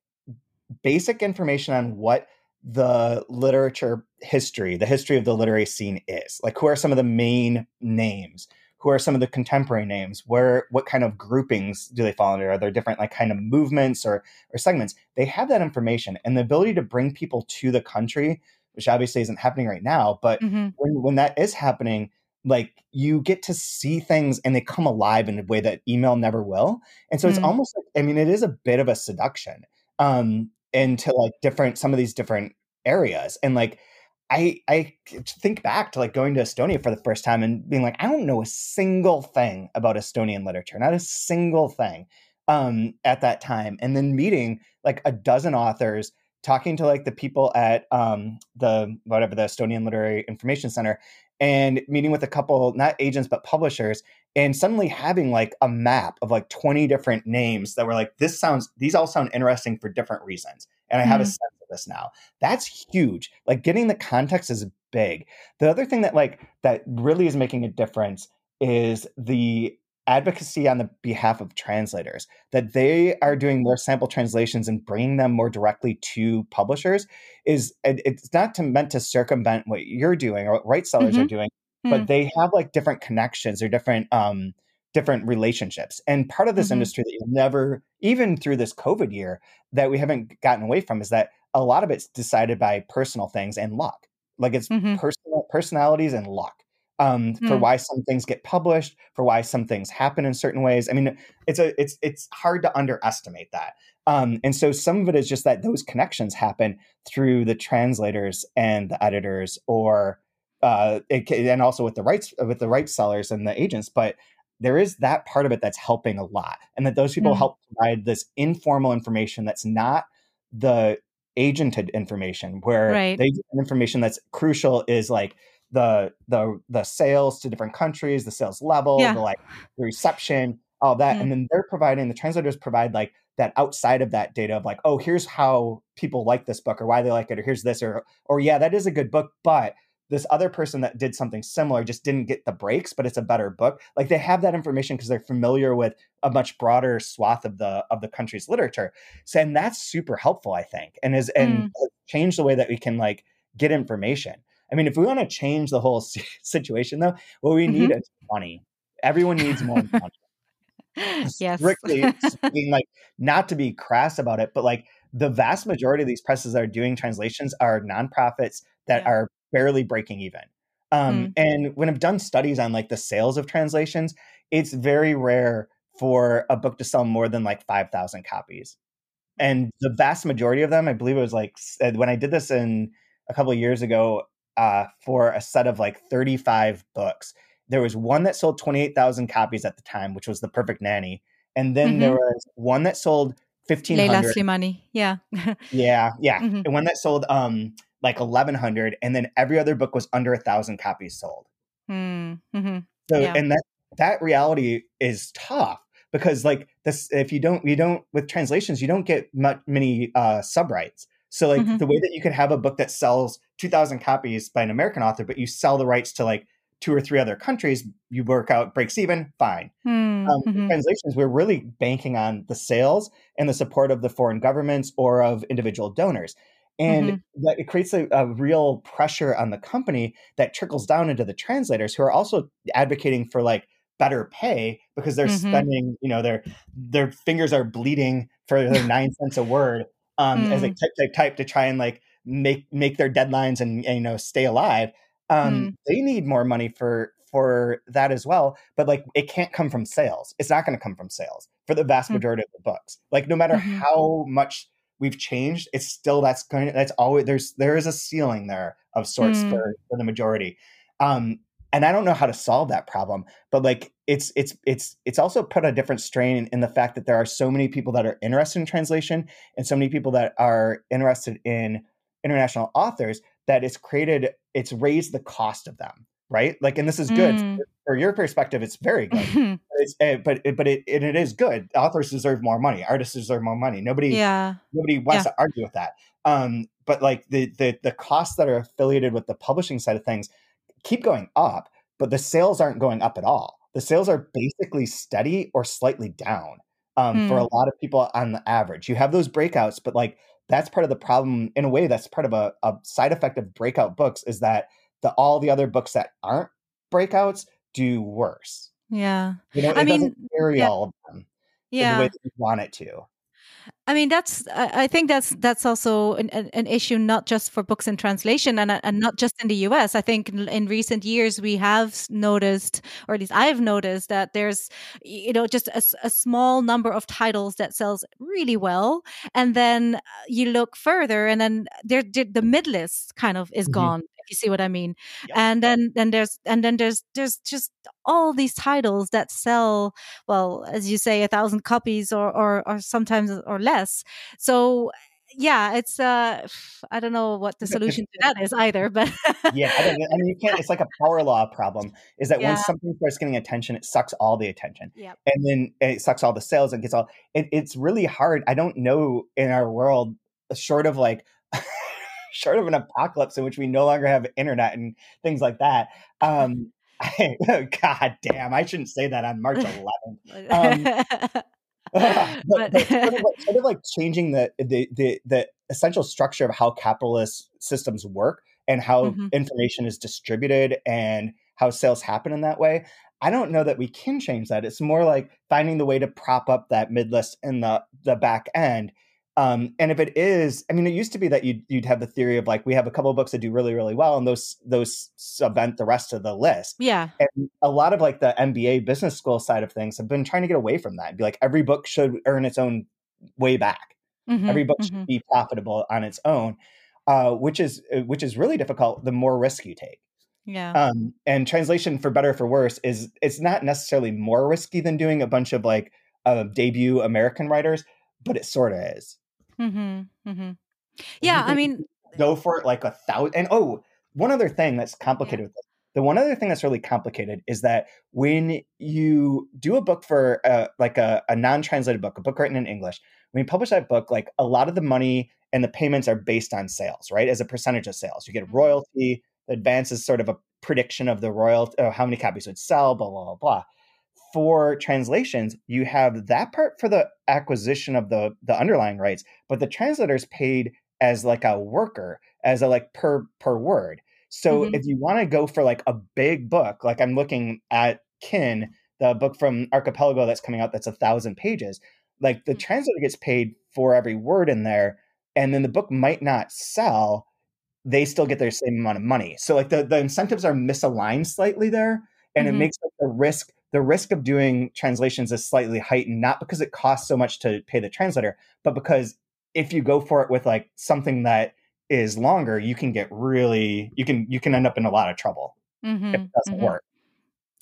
basic information on what the literature history, the history of the literary scene is, like who are some of the main names, who are some of the contemporary names, where what kind of groupings do they fall under? Are there different like kind of movements or or segments? They have that information and the ability to bring people to the country which obviously isn't happening right now. But mm-hmm. when, when that is happening, like you get to see things and they come alive in a way that email never will. And so mm-hmm. it's almost like, I mean, it is a bit of a seduction um, into like different, some of these different areas. And like, I, I think back to like going to Estonia for the first time and being like, I don't know a single thing about Estonian literature, not a single thing um, at that time. And then meeting like a dozen authors talking to like the people at um, the whatever the Estonian Literary Information Center and meeting with a couple not agents but publishers and suddenly having like a map of like 20 different names that were like this sounds these all sound interesting for different reasons and i have mm. a sense of this now that's huge like getting the context is big the other thing that like that really is making a difference is the advocacy on the behalf of translators that they are doing more sample translations and bringing them more directly to publishers is it's not to, meant to circumvent what you're doing or what right sellers mm-hmm. are doing but they have like different connections or different um different relationships and part of this mm-hmm. industry that you'll never even through this covid year that we haven't gotten away from is that a lot of it's decided by personal things and luck like it's mm-hmm. personal personalities and luck um, for hmm. why some things get published, for why some things happen in certain ways. I mean, it's a it's it's hard to underestimate that. Um, and so some of it is just that those connections happen through the translators and the editors, or uh, it, and also with the rights with the rights sellers and the agents. But there is that part of it that's helping a lot, and that those people mm. help provide this informal information that's not the agented information, where right. the information that's crucial is like the the the sales to different countries, the sales level, yeah. the like the reception, all that, mm-hmm. and then they're providing the translators provide like that outside of that data of like, oh, here's how people like this book or why they like it, or here's this, or or yeah, that is a good book, but this other person that did something similar just didn't get the breaks, but it's a better book. Like they have that information because they're familiar with a much broader swath of the of the country's literature. So and that's super helpful, I think, and is and mm. change the way that we can like get information. I mean, if we want to change the whole situation, though, what we need mm-hmm. is money. Everyone needs more money. yes. Strictly speaking, like not to be crass about it, but like the vast majority of these presses that are doing translations are nonprofits that yeah. are barely breaking even. Um, mm. And when I've done studies on like the sales of translations, it's very rare for a book to sell more than like 5,000 copies. And the vast majority of them, I believe it was like when I did this in a couple of years ago, uh, for a set of like 35 books. There was one that sold 28,000 copies at the time, which was The Perfect Nanny. And then mm-hmm. there was one that sold fifteen Leila hundred. Slimani. Yeah. Yeah, yeah, Mhm. and one that sold um like eleven hundred, and then every other book was under a thousand copies sold. Mm, mhm. So Yeah. and that that reality is tough because like this if you don't you don't with translations you don't get much many uh sub rights. So like Mhm. the way that you could have a book that sells 2000 copies by an American author but you sell the rights to like two or three other countries, you work out breaks even, fine. Mm, Um, mhm. translations we're really banking on the sales and the support of the foreign governments or of individual donors. And Mm-hmm. that it creates a, a real pressure on the company that trickles down into the translators who are also advocating for like better pay because they're Mhm. spending, you know, their their fingers are bleeding for their nine cents a word um, as they Mm. type type type to try and like make make their deadlines and, and, you know stay alive. Um, Mm. They need more money for for that as well, but like it can't come from sales. It's not going to come from sales for the vast Mm. majority of the books. Like no matter Mhm. how much we've changed, it's still that's going. That's always there's there is a ceiling there of sorts Mm. for for the majority. Um, and I don't know how to solve that problem, but like it's it's it's it's also put a different strain in the fact that there are so many people that are interested in translation and so many people that are interested in international authors that it's created it's raised the cost of them right? Like and this is good Mm. for, your perspective it's very good it's, uh, but it, but it, it is good authors deserve more money artists deserve more money nobody yeah. nobody wants to argue with that um but like the the the costs that are affiliated with the publishing side of things keep going up but the sales aren't going up at all. The sales are basically steady or slightly down um, for a lot of people on the average. You have those breakouts but like that's part of the problem in a way that's part of a, a side effect of breakout books is that the all the other books that aren't breakouts do worse Yeah. you know it I mean, carry yeah. all of them in the Yeah. way you want it to I mean, that's. I think that's that's also an, an, issue not just for books in translation and and not just in the U.S. I think in, in recent years we have noticed, or at least I've noticed, that there's you know just a small number of titles that sells really well, and then uh, you look further, and then there the mid list kind of is Mhm. gone. If you see what I mean, Yep. and then then there's and then there's there's just all these titles that sell well, as you say, a thousand copies or or, or sometimes or less. So yeah, it's uh, I don't know what the solution to that is either, but yeah, I, don't, I mean, you can't. It's like a power law problem. Is that Yeah. once something starts getting attention, it sucks all the attention, Yep. and then it sucks all the sales and gets all. It, it's really hard. I don't know in our world, short of like, short of an apocalypse in which we no longer have internet and things like that. Um, God damn, I shouldn't say that on March 11th. Um, but, But- but sort, of like, sort of like changing the, the the the essential structure of how capitalist systems work and how Mhm. information is distributed and how sales happen in that way. I don't know that we can change that. It's more like finding the way to prop up that mid list in the the back end. Um, and if it is, I mean, it used to be that you'd you'd have the theory of like we have a couple of books that do really really well, and those those subvent the rest of the list yeah, and a lot of like the MBA business school side of things have been trying to get away from that. Be like every book should earn its own way back. Mhm, Every book mhm. should be profitable on its own, uh, which is uh, which is really difficult. The more risk you take, yeah, um, and translation for better or for worse is it's not necessarily more risky than doing a bunch of like uh, debut American writers, but it sort of is. Hmm hmm yeah. I mean, go for it like a thousand. And oh, one other thing that's complicated with this. The one other thing that's really complicated is that when you do a book for uh, like a, a non-translated book, a book written in English, when you publish that book, like a lot of the money and the payments are based on sales, right? As a percentage of sales, you get Mhm. royalty. The advance is sort of a prediction of the royalty, uh, how many copies would sell, blah blah blah blah. For translations, you have that part for the acquisition of the the underlying rights, but the translator's paid as like a worker, as a like per per word. So Mhm. if you want to go for like a big book, like I'm looking at Kin, the book from Archipelago that's coming out that's a thousand pages, like the Mm. translator gets paid for every word in there, and then the book might not sell, they still get their same amount of money. So like the, the incentives are misaligned slightly there, and Mhm. it makes like, the risk the risk of doing translations is slightly heightened, not because it costs so much to pay the translator, but because if you go for it with like something that is longer, you can get really you can you can end up in a lot of trouble if mhm, it doesn't mhm. work.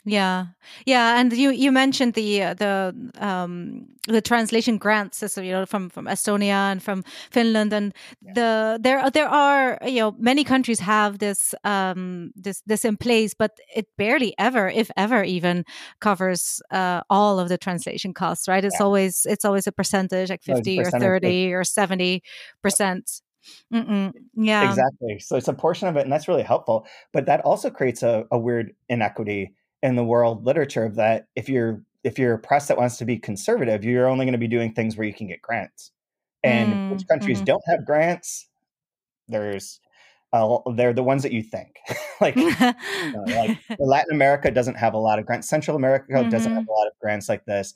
Yeah, yeah, and you you mentioned the uh, the um, the translation grants, so you know from from Estonia and from Finland, and yeah. the there there are you know many countries have this um, this this in place, but it barely ever, if ever, even covers uh, all of the translation costs. Right? It's yeah. always it's always a percentage, like fifty or thirty or seventy percent. Yeah, exactly. So it's a portion of it, and that's really helpful. But that also creates a, a weird inequity in the world literature of that if you're if you're a press that wants to be conservative, you're only going to be doing things where you can get grants. And mm, which countries mm-hmm. don't have grants? There's uh, they're the ones that you think. like, you know, like Latin America doesn't have a lot of grants. Central America mm-hmm. doesn't have mm-hmm. a lot of grants like this.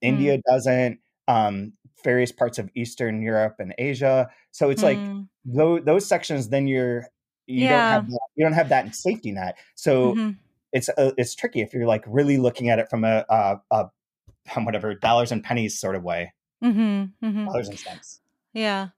India mm. doesn't. Um, various parts of Eastern Europe and Asia. So it's mm. like those, those sections. Then you're you yeah. don't have that, you don't have that safety net. So mm-hmm it's uh, it's tricky if you're like really looking at it from a, a, a whatever dollars and pennies sort of way. Mm-hmm, mm-hmm. Dollars and cents. Yeah.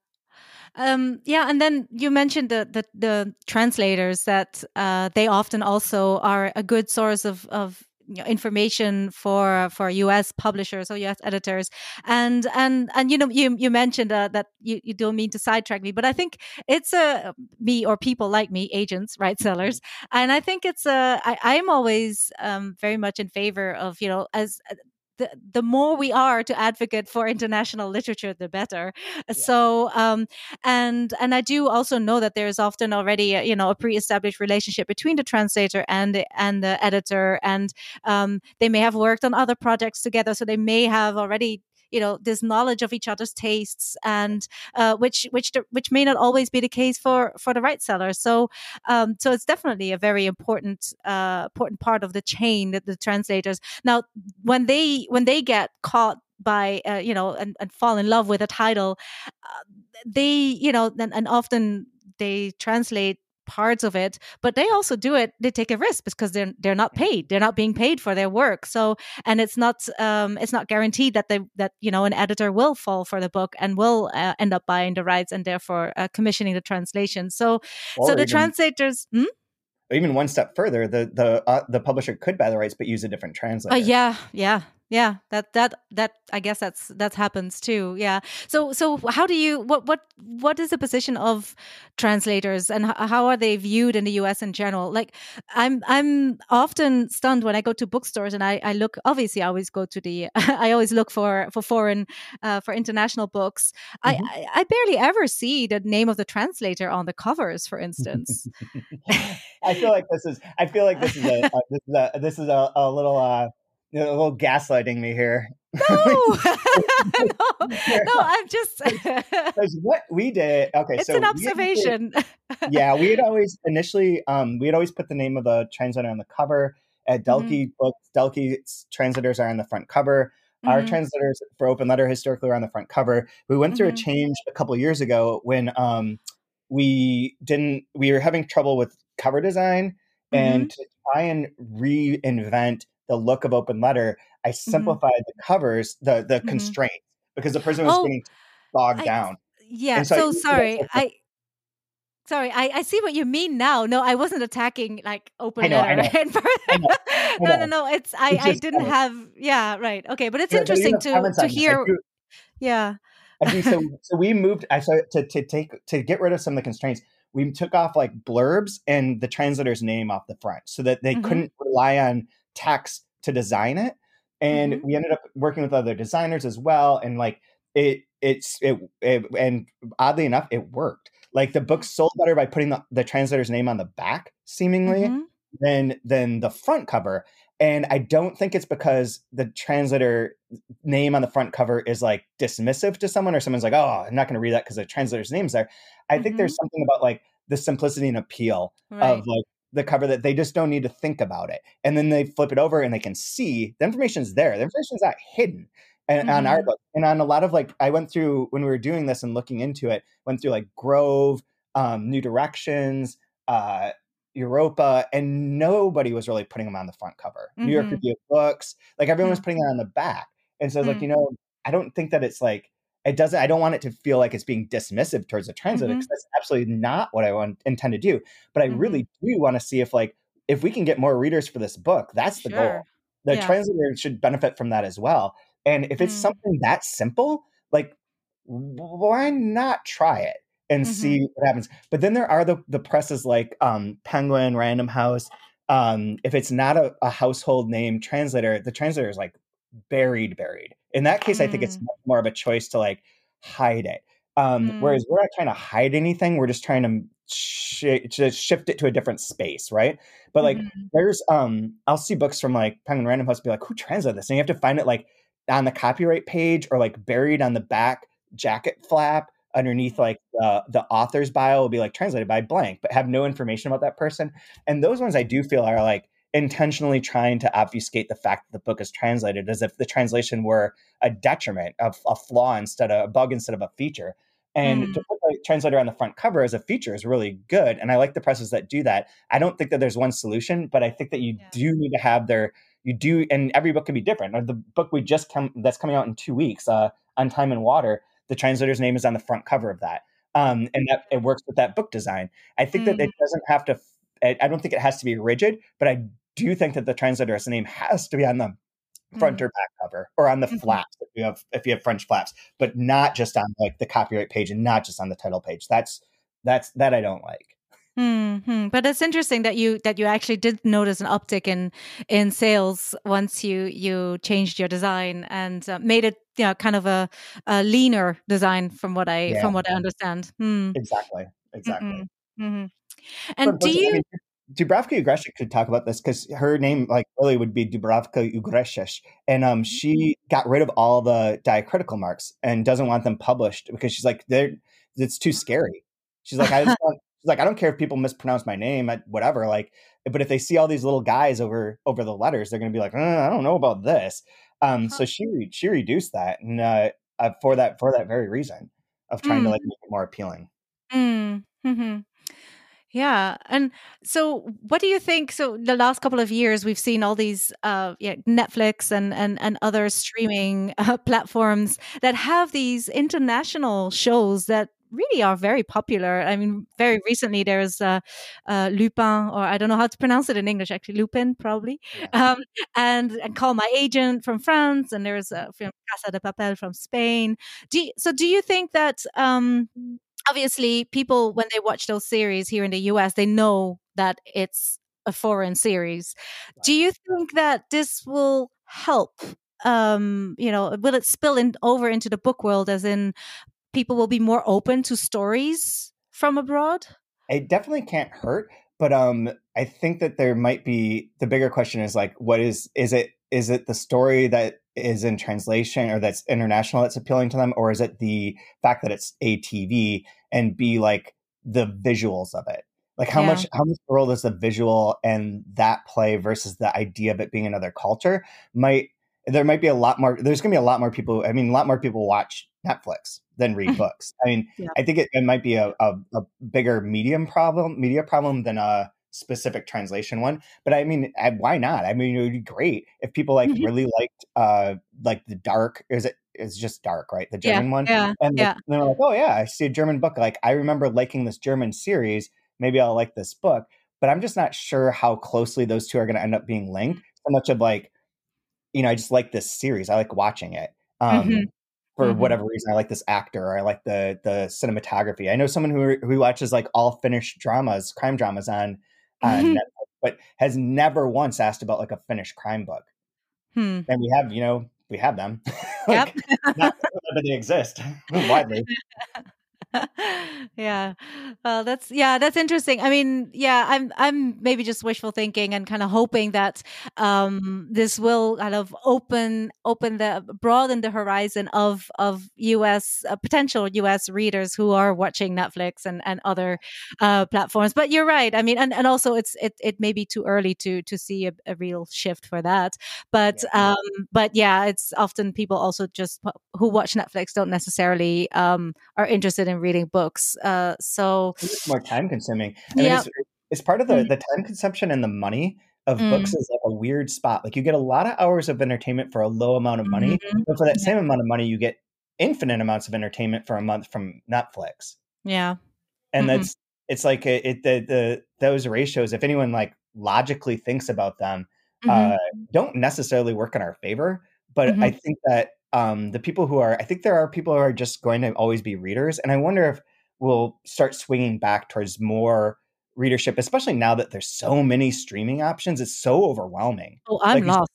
Um, yeah, and then you mentioned the the, the translators that uh, they often also are a good source of of information for for U.S. publishers or U.S. editors, and and and you know you you mentioned uh, that you, you don't mean to sidetrack me, but I think it's a uh, me or people like me, agents, right, sellers, and I think it's a I, I'm always um, very much in favor of you know as the, the more we are to advocate for international literature, the better. Yeah. So, um, and and I do also know that there is often already a, you know a pre-established relationship between the translator and the, and the editor, and um, they may have worked on other projects together, so they may have already you know this knowledge of each other's tastes and uh, which which which may not always be the case for for the right seller. So um, so it's definitely a very important uh, important part of the chain that the translators now when they when they get caught by uh, you know and, and fall in love with a title uh, they you know and, and often they translate parts of it but they also do it they take a risk because they're they're not paid they're not being paid for their work. So and it's not um it's not guaranteed that they that you know an editor will fall for the book and will uh, end up buying the rights and therefore uh, commissioning the translation. So or so the even, translators hmm? even one step further the the uh, the publisher could buy the rights but use a different translator. yeah yeah yeah that that that i guess that's that happens too yeah. So so how do you what what what is the position of translators and how are they viewed in the us in general? Like i'm i'm often stunned when i go to bookstores and i i look obviously i always go to the i always look for for foreign uh, for international books. Mm-hmm. I, I barely ever see the name of the translator on the covers for instance. I feel like this is i feel like this is a, a this is a this is a, a little uh a little gaslighting me here. No, no, no, I'm just because what we did. Okay, it's so an observation. Had, yeah, we had always initially um we had always put the name of the translator on the cover. At Dalkey mm-hmm. books, Dalkey's translators are on the front cover. Mm-hmm. Our translators for Open Letter historically are on the front cover. We went through mm-hmm. a change a couple years ago when um we didn't we were having trouble with cover design and mm-hmm. to try and reinvent the look of open letter, I mm-hmm. simplified mm-hmm. the covers, the the mm-hmm. constraints, because the person was oh, getting bogged I, down. Yeah. So, so sorry. I sorry. I, I see what you mean now. No, I wasn't attacking like open know, letter. I. I no, no, no. It's I it's I didn't have. Yeah. Right. Okay. But it's interesting to to hear. Yeah. so so we moved. I so to to take to get rid of some of the constraints we took off like blurbs and the translator's name off the front so that they mm-hmm. couldn't rely on text to design it and mm-hmm. we ended up working with other designers as well and like it it's it, it, and oddly enough it worked like the book sold better by putting the, the translator's name on the back seemingly mm-hmm. than than the front cover and i don't think it's because the translator name on the front cover is like dismissive to someone or someone's like oh i'm not going to read that because the translator's name's there i mm-hmm. think there's mm-hmm. something about like the simplicity and appeal right. of like the cover that they just don't need to think about it. And then they flip it over and they can see the information's there. The information's not hidden. And mm-hmm. on our mm-hmm. book and on a lot of like I went through when we were doing this and looking into it, went through like Grove, um, New Directions, uh, Europa, and nobody was really putting them on the front cover. Mm-hmm. New York mm-hmm. Review of Books, like everyone was putting it on the back. And so mm-hmm. like, mm. you know, I don't think that it's like it doesn't i don't want it to feel like it's being dismissive towards the translator because mm-hmm. that's absolutely not what i want intend to do but i mm-hmm. really do want to see if like if we can get more readers for this book, that's the Sure. goal. The Yeah. translator should benefit from that as well. And if it's Mm. something that simple, like why not try it and Mhm. see what happens? But then there are the the presses like um, Penguin, Random House. Um, if it's not a, a household name translator, the translator is like buried, buried. In that case, I think it's Mm. more of a choice to like hide it. Um, Mm. Whereas we're not trying to hide anything; we're just trying to, sh- to shift it to a different space, right? But like, Mhm. there's um, I'll see books from like Penguin Random House, be like, who translated this? And you have to find it like on the copyright page or like buried on the back jacket flap underneath like uh, the author's bio will be like translated by blank, but have no information about that person. And those ones I do feel are like intentionally trying to obfuscate the fact that the book is translated as if the translation were a detriment of a flaw instead of a bug instead of a feature. And Mm. to put the translator on the front cover as a feature is really good. And I like the presses that do that. I don't think that there's one solution, but I think that you Yeah. do need to have their you do and every book can be different. The book we just come that's coming out in two weeks, uh, on Time and Water, the translator's name is on the front cover of that. Um, and that it works with that book design. I think that Mm. it doesn't have to I don't think it has to be rigid, but I do you think that the translator's name has to be on the front Mm. or back cover or on the Mhm. flaps if you have if you have French flaps, but not just on like the copyright page and not just on the title page. That's that's that I don't like. hmm But it's interesting that you that you actually did notice an uptick in in sales once you you changed your design and uh, made it you know kind of a, a leaner design from what I Yeah. from what I understand. Hmm. Exactly. Exactly. Mm-mm. Mhm. But And do unfortunately, I you? mean, Dubravka Ugrešić could talk about this because her name, like, really would be Dubravka Ugrešić, and um, she got rid of all the diacritical marks and doesn't want them published because she's like, they're it's too scary. She's like, I just want, she's like, I don't care if people mispronounce my name, whatever. Like, but if they see all these little guys over over the letters, they're gonna be like, uh, I don't know about this. Um, so she she reduced that, and uh, uh, for that for that very reason of trying to Mm. like make it more appealing. Mm, hmm Yeah, and so what do you think? So the last couple of years, we've seen all these, uh, yeah, Netflix and and and other streaming uh, platforms that have these international shows that really are very popular. I mean, very recently there's uh, uh, Lupin, or I don't know how to pronounce it in English. Actually, Lupin, probably, Yeah. um, and and Call My Agent from France, and there's a film Casa de Papel from Spain. Do you, so? Do you think that? Um, obviously people when they watch those series here in the US they know that it's a foreign series. Do you think that this will help um you know will it spill in over into the book world as in people will be more open to stories from abroad? It definitely can't hurt but um i think that there might be the bigger question is like what is is it is it the story that is in translation or that's international that's appealing to them or is it the fact that it's a tv and b like the visuals of it like how Yeah. much how much role does the visual and that play versus the idea of it being another culture might there might be a lot more there's gonna be a lot more people i mean a lot more people watch netflix than read books i mean Yeah. i think it, it might be a, a, a bigger medium problem media problem than a specific translation one but i mean I, why not? I mean it would be great if people like Mhm. really liked uh like the dark is it it's just dark right? The Yeah, german one? yeah and yeah. they're like oh yeah i see a german book. Like i remember liking this german series. Maybe i'll like this book but i'm just not sure how closely those two are going to end up being linked so much of like you know i just like this series. I like watching it um Mhm. for Mhm. whatever reason. I like this actor. Or i like the the cinematography. I know someone who who watches like all finnish dramas crime dramas on on Mhm. netflix but has never once asked about like a finnish crime book Hmm. and we have you know we have them Yep. not but they exist widely yeah. Well that's yeah that's interesting. I mean yeah i'm i'm maybe just wishful thinking and kind of hoping that um this will kind of open open the broaden the horizon of of us uh, potential us readers who are watching netflix and and other uh platforms. But you're right. I mean and and also it's it it may be too early to to see a, a real shift for that. But um but yeah it's often people also just who watch netflix don't necessarily um are interested in reading books. Uh, so it's more time consuming. I mean, it's, it's part of the Mm. the time consumption and the money of Mm. books is like a weird spot. Like you get a lot of hours of entertainment for a low amount of money, Mhm. but for that Yeah. same amount of money, you get infinite amounts of entertainment for a month from Netflix. yeah, And Mhm. that's it's like it, it the the those ratios. If anyone like logically thinks about them Mhm. uh, don't necessarily work in our favor. But. I think that um, the people who are, I think there are people who are just going to always be readers, and I wonder if we'll start swinging back towards more readership, especially now that there's so many streaming options. It's so overwhelming. Oh, I'm Like, lost.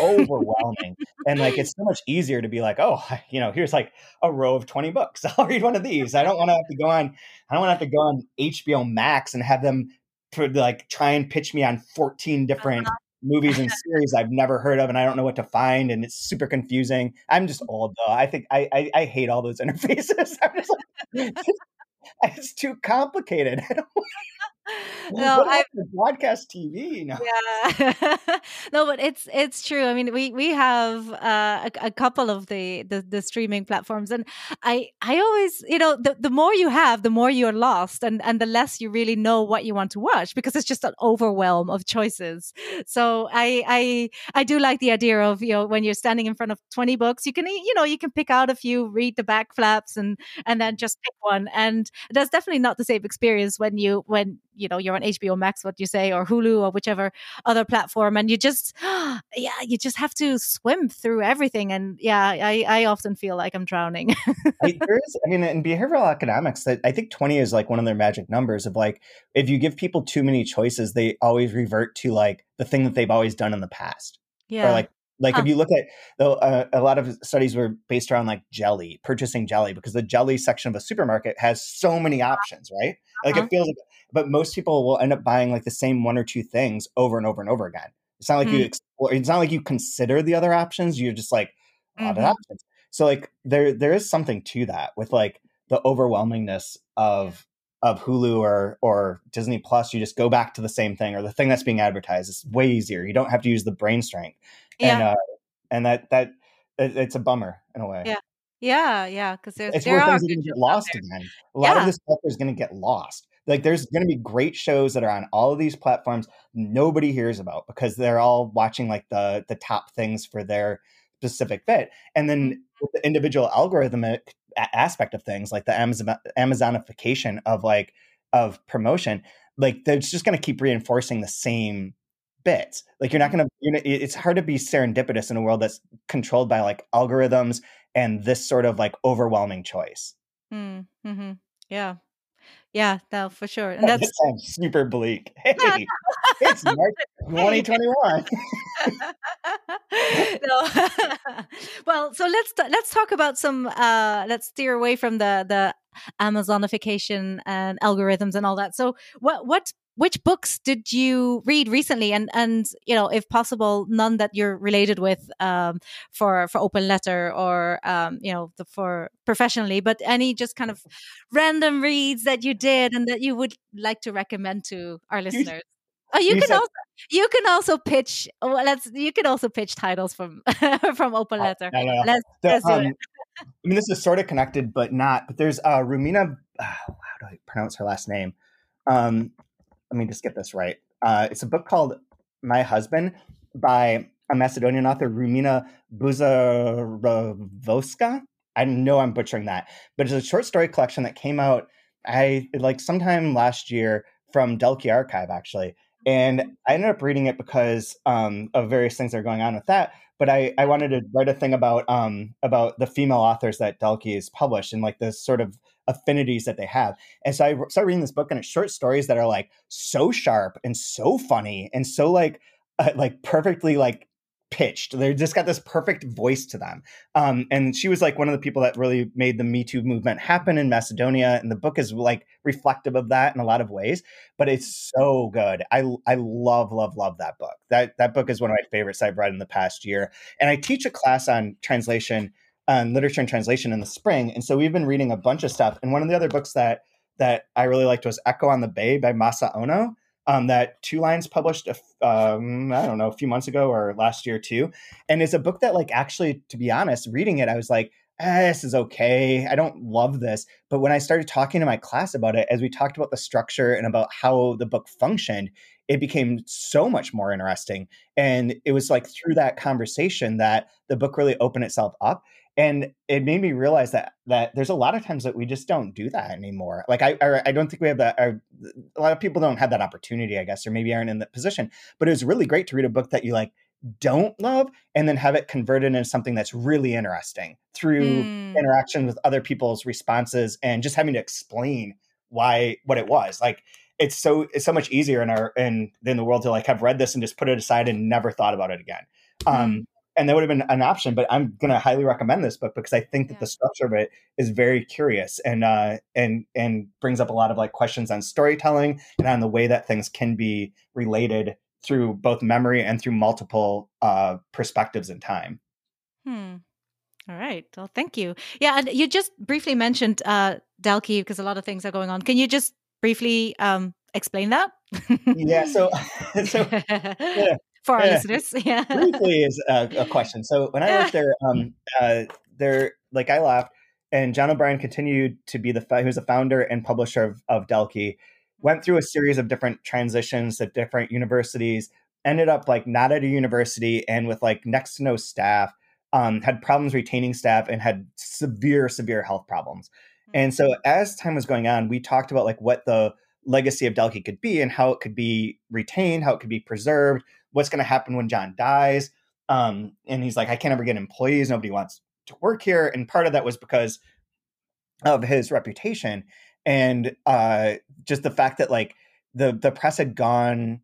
overwhelming. and like it's so much easier to be like, oh, you know, here's like a row of 20 books. I'll read one of these. I don't want to have to go on, I don't want to have to go on HBO Max and have them like try and pitch me on 14 different Uh-huh. Movies and series I've never heard of and I don't know what to find and it's super confusing. I'm just mm. old though. I think I I, I hate all those interfaces. I'm just like it's too complicated. I don't No, I broadcast TV? You know? Yeah. no, but it's it's true. I mean, we we have uh, a, a couple of the, the the streaming platforms, and I I always you know the the more you have, the more you're lost, and and the less you really know what you want to watch because it's just an overwhelm of choices. So I I I do like the idea of you know when you're standing in front of 20 books, you can you know you can pick out a few, read the back flaps, and and then just pick one. And that's definitely not the same experience when you when you know you're on HBO Max, what you say, or Hulu or whichever other platform, and you just yeah, you just have to swim through everything. And yeah, I I often feel like I'm drowning. I, there is, I mean, in behavioral economics, that I think 20 is like one of their magic numbers of like, if you give people too many choices, they always revert to like the thing that they've always done in the past. yeah, Or like, like Huh. if you look at the, uh, a lot of studies were based around like jelly, purchasing jelly, because the jelly section of a supermarket has so many options, right? Like Uh-huh. it feels like, but most people will end up buying like the same one or two things over and over and over again. It's not like you Mm. explore, it's not like you consider the other options. You're just like, a lot of options. So like there there is something to that with like the overwhelmingness of of Hulu or or Disney Plus. You just go back to the same thing or the thing that's being advertised. It's way easier. You don't have to use the brain strength. And yeah, uh, and that that it, it's a bummer in a way. yeah, yeah, yeah. Because there's It's there where are things are going to get lost again. A lot Yeah. of this stuff is going to get lost. Like there's going to be great shows that are on all of these platforms nobody hears about because they're all watching like the the top things for their specific fit. And then with the individual algorithmic aspect of things, like the Amazon Amazonification of like of promotion, like they're just going to keep reinforcing the same bits. Like you're not going to. You know, it's hard to be serendipitous in a world that's controlled by like algorithms and this sort of like overwhelming choice. Mm, hmm Yeah, yeah, no, for sure. And That that's sounds super bleak. Hey, it's March 2021. no. well, so let's t- let's talk about some. Uh, let's steer away from the the Amazonification and algorithms and all that. So, what what which books did you read recently, and and you know, if possible, none that you're related with um, for for Open Letter or um, you know the, for professionally, but any just kind of random reads that you did and that you would like to recommend to our listeners. Oh, you, you can said- also you can also pitch. Well, let's you can also pitch titles from from Open Oh, Letter. no, no, no. Let's The, let's do um, it. I mean, this is sort of connected, but not. But there's uh, Rumena. Uh, how do I pronounce her last name? Um, let me just get this right. Uh, it's a book called My Husband by a Macedonian author, Rumena Bužarovska. I know I'm butchering that, but it's a short story collection that came out I like sometime last year from Dalkey Archive actually, and I ended up reading it because um, of various things that are going on with that. But I, I wanted to write a thing about um, about the female authors that Dalkey has published and like the sort of affinities that they have. And so I started reading this book, and it's short stories that are like so sharp and so funny and so like uh, like perfectly like pitched. They just got this perfect voice to them. Um, and she was like one of the people that really made the Me Too movement happen in Macedonia. And the book is like reflective of that in a lot of ways. But it's so good. I I love love love that book. That that book is one of my favorites I've read in the past year. And I teach a class on translation, on literature and translation in the spring. And so we've been reading a bunch of stuff. And one of the other books that that I really liked was Echo on the Bay by Masa Ono um, that Two Lines published, a um, I don't know, a few months ago or last year too. And it's a book that, like, actually, to be honest, reading it, I was like, eh, this is okay. I don't love this. But when I started talking to my class about it, as we talked about the structure and about how the book functioned, it became so much more interesting. And it was like through that conversation that the book really opened itself up. And it made me realize that that there's a lot of times that we just don't do that anymore like i i, I don't think we have that a lot of people don't have that opportunity i guess or maybe aren't in that position but it was really great to read a book that you like don't love and then have it converted into something that's really interesting through mm. interaction with other people's responses and just having to explain why what it was like it's so it's so much easier in our in in the world to like have read this and just put it aside and never thought about it again mm. um and that would have been an option but i'm going to highly recommend this book because i think that yeah. the structure of it is very curious and uh and and brings up a lot of like questions on storytelling and on the way that things can be related through both memory and through multiple uh perspectives in time. Hmm. All right. Well thank you. Yeah and you just briefly mentioned uh dalkey because a lot of things are going on. Can you just briefly um explain that? Yeah so so yeah for our listeners. Yeah. Briefly is a, a, question. So when I worked there, um, uh, there, like I left, and John O'Brien continued to be the he was the founder and publisher of, of Dalkey. Went through a series of different transitions at different universities. Ended up like not at a university and with like next to no staff. Um, had problems retaining staff and had severe, severe health problems. Mm-hmm. And so as time was going on, we talked about like what the legacy of Dalkey could be and how it could be retained, how it could be preserved, what's going to happen when John dies. Um, and he's like, I can't ever get employees. Nobody wants to work here. And part of that was because of his reputation and uh, just the fact that like the the press had gone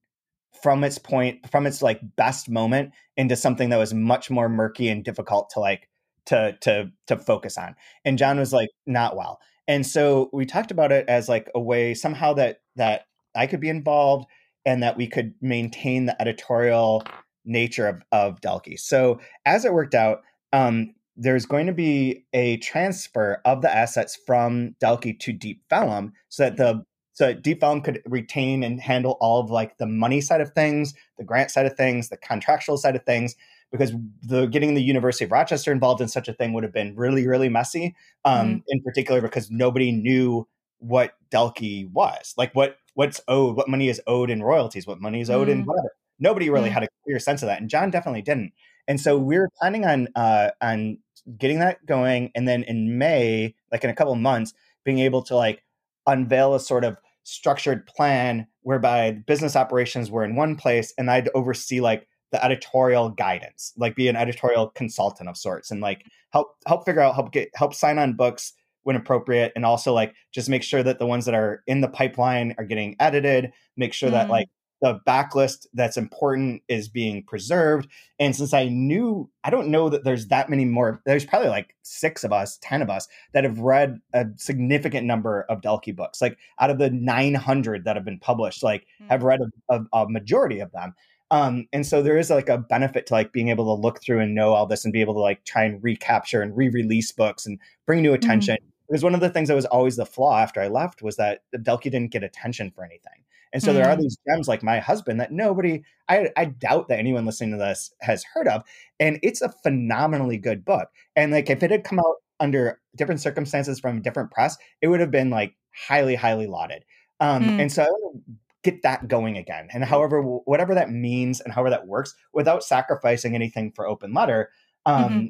from its point from its like best moment into something that was much more murky and difficult to like to to to focus on and john was like not well and so we talked about it as like a way somehow that that i could be involved and that we could maintain the editorial nature of, of Dalkey. So as it worked out, um, there's going to be a transfer of the assets from Dalkey to Deep Vellum so that the so that Deep Vellum could retain and handle all of like the money side of things, the grant side of things, the contractual side of things, because the getting the University of Rochester involved in such a thing would have been really, really messy. Um, mm-hmm. In particular, because nobody knew what Dalkey was, like what what's owed, what money is owed in royalties, what money is owed mm. in whatever. Nobody really mm. had a clear sense of that, and John definitely didn't. And so we were planning on uh, on getting that going, and then in May, like in a couple months, being able to like unveil a sort of structured plan whereby business operations were in one place, and I'd oversee like the editorial guidance, like be an editorial consultant of sorts, and like help help figure out help get help sign on books when appropriate and also like just make sure that the ones that are in the pipeline are getting edited make sure mm. that like the backlist that's important is being preserved and since i knew i don't know that there's that many more there's probably like six of us ten of us that have read a significant number of dalkey books like out of the 900 that have been published like mm. have read a, a, a majority of them um, and so there is like a benefit to like being able to look through and know all this and be able to like try and recapture and re-release books and bring new mm-hmm. attention. Mm-hmm because one of the things that was always the flaw after I left was that Dalkey didn't get attention for anything. And so mm. there are mm. these gems like my husband that nobody, I, I doubt that anyone listening to this has heard of. And it's a phenomenally good book. And like if it had come out under different circumstances from different press, it would have been like highly, highly lauded. Um, mm. And so I want to get that going again. And however, whatever that means and however that works without sacrificing anything for open letter, um, mm-hmm.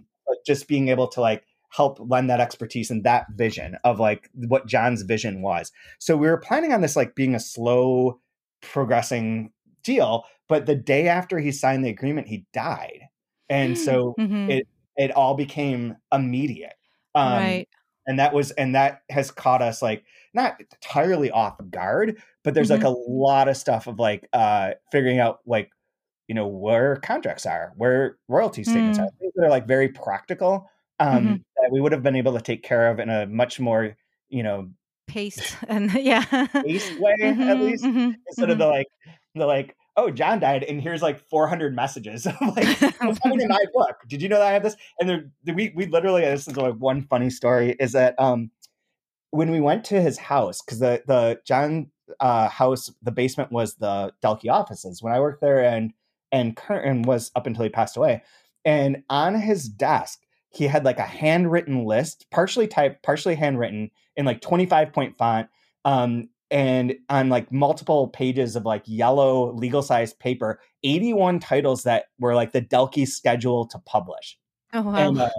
just being able to like help lend that expertise and that vision of like what John's vision was. So we were planning on this like being a slow progressing deal, but the day after he signed the agreement, he died. And so mm-hmm. it it all became immediate. Um, right. And that was and that has caught us like not entirely off guard, but there's mm-hmm. like a lot of stuff of like uh figuring out like you know where contracts are, where royalty statements mm. are. Things that are like very practical um, mm-hmm. that we would have been able to take care of in a much more, you know, paced and yeah, paced way mm-hmm, at least mm-hmm, instead of mm-hmm. the like the like oh John died and here's like 400 messages like what's coming in my book. Did you know that I have this? And there, we we literally this is like one funny story is that um when we went to his house because the the John uh, house the basement was the Dalkey offices when I worked there and and Curtin was up until he passed away and on his desk he had like a handwritten list, partially typed, partially handwritten in like 25 point font. Um, and on like multiple pages of like yellow legal sized paper, 81 titles that were like the Dalkey schedule to publish. Oh, wow. And, uh,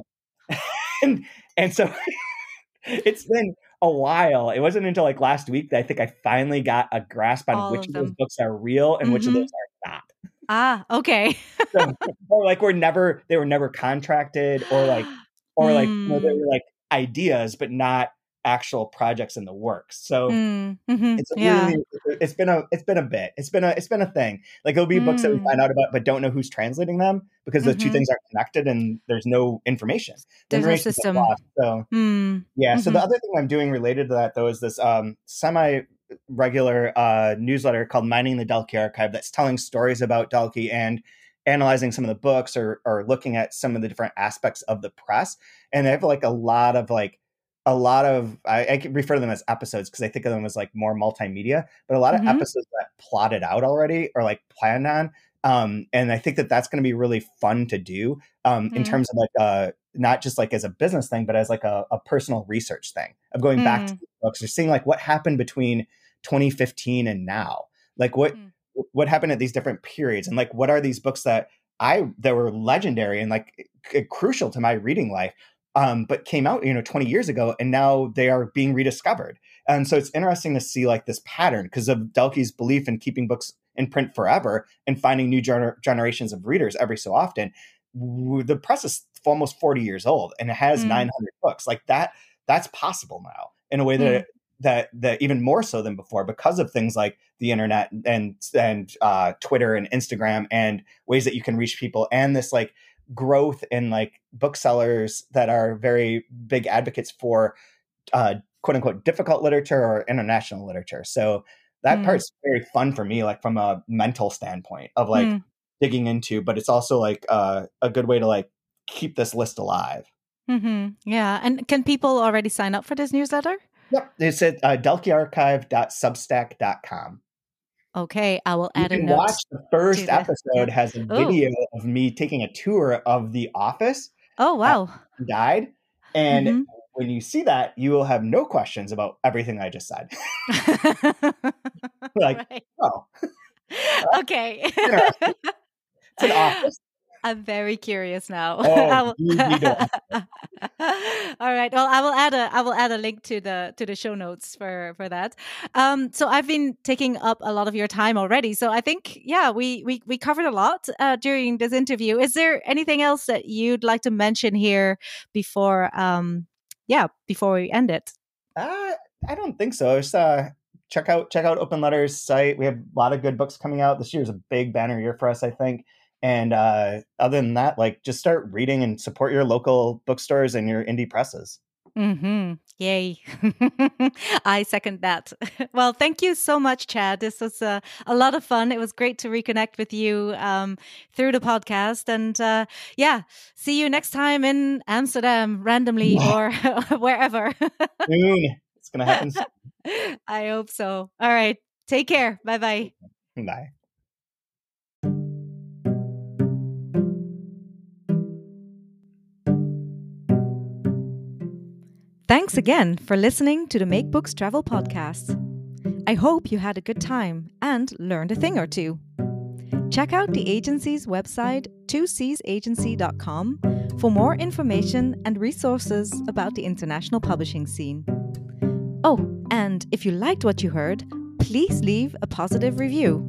and and so it's been a while. It wasn't until like last week that I think I finally got a grasp on All which of of those books are real and which of Mhm. those are not. Ah, okay. So, or like we're never they were never contracted or like or like you know, they Mm. were like ideas but not actual projects in the works. So Mm, mhm, it's a yeah. really it's been a it's been a bit. It's been a it's been a thing. Like it'll be books that we Mm. find out about but don't know who's translating them because the two Mhm. things aren't connected and there's no information. The There's no system. lost. So Mm, yeah. So the Mhm. other thing I'm doing related to that though is this um, semi regular uh, newsletter called Mining the Dalkey Archive that's telling stories about Dalkey and analyzing some of the books or or looking at some of the different aspects of the press. And they have like a lot of like a lot of I, I can refer to them as episodes because I think of them as like more multimedia, but a lot of Mhm. episodes that plotted out already or like planned on. Um, and I think that that's going to be really fun to do um, in Mm. terms of like uh, not just like as a business thing, but as like a, a personal research thing of going back to Mm. Books or seeing like what happened between 2015 and now, like what Mm. what happened at these different periods, and like what are these books that I that were legendary and like c- crucial to my reading life, um, but came out you know 20 years ago, and now they are being rediscovered. And so it's interesting to see like this pattern because of Dalkey's belief in keeping books in print forever and finding new gener- generations of readers every so often. The press is almost 40 years old and it has Mm. 900 books. Like that, that's possible now in a way that Mm. that that even more so than before because of things like the internet and and uh, Twitter and Instagram and ways that you can reach people and this like growth in like booksellers that are very big advocates for uh, quote unquote difficult literature or international literature. So that Mm. part's very fun for me, like from a mental standpoint of like Mm. digging into, but it's also like uh, a good way to like keep this list alive. Mhm. Yeah. And can people already sign up for this newsletter? Yep. It's at uh, dalkeyarchive.substack.com. Okay, I will You add a can note. watch the first episode has a video of me taking a tour of the office Oh wow. guide. And Mhm. when you see that, you will have no questions about everything I just said. Like, Right. oh, Okay. It's an office. I'm very curious now. Oh, will- you need to All right. Well, I will add a I will add a link to the to the show notes for for that. Um, so I've been taking up a lot of your time already. So I think yeah, we we we covered a lot uh, during this interview. Is there anything else that you'd like to mention here before um yeah before we end it? Uh, I don't think so. Just uh, check out check out Open Letters site. We have a lot of good books coming out. This year is a big banner year for us, I think. And uh, other than that, like just start reading and support your local bookstores and your indie presses. Mm-hmm. Yay. I second that. Well, thank you so much, Chad. This was uh, a lot of fun. It was great to reconnect with you um, through the podcast. And uh, yeah, see you next time in Amsterdam randomly or wherever. Soon, it's gonna happen. soon. I hope so. All right. Take care. Bye bye. Bye. Thanks again for listening to the Make Books Travel podcast. I hope you had a good time and learned a thing or two. Check out the agency's website, 2seasagency.com, for more information and resources about the international publishing scene. Oh, and if you liked what you heard, please leave a positive review.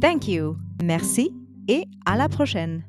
Thank you, merci, et à la prochaine.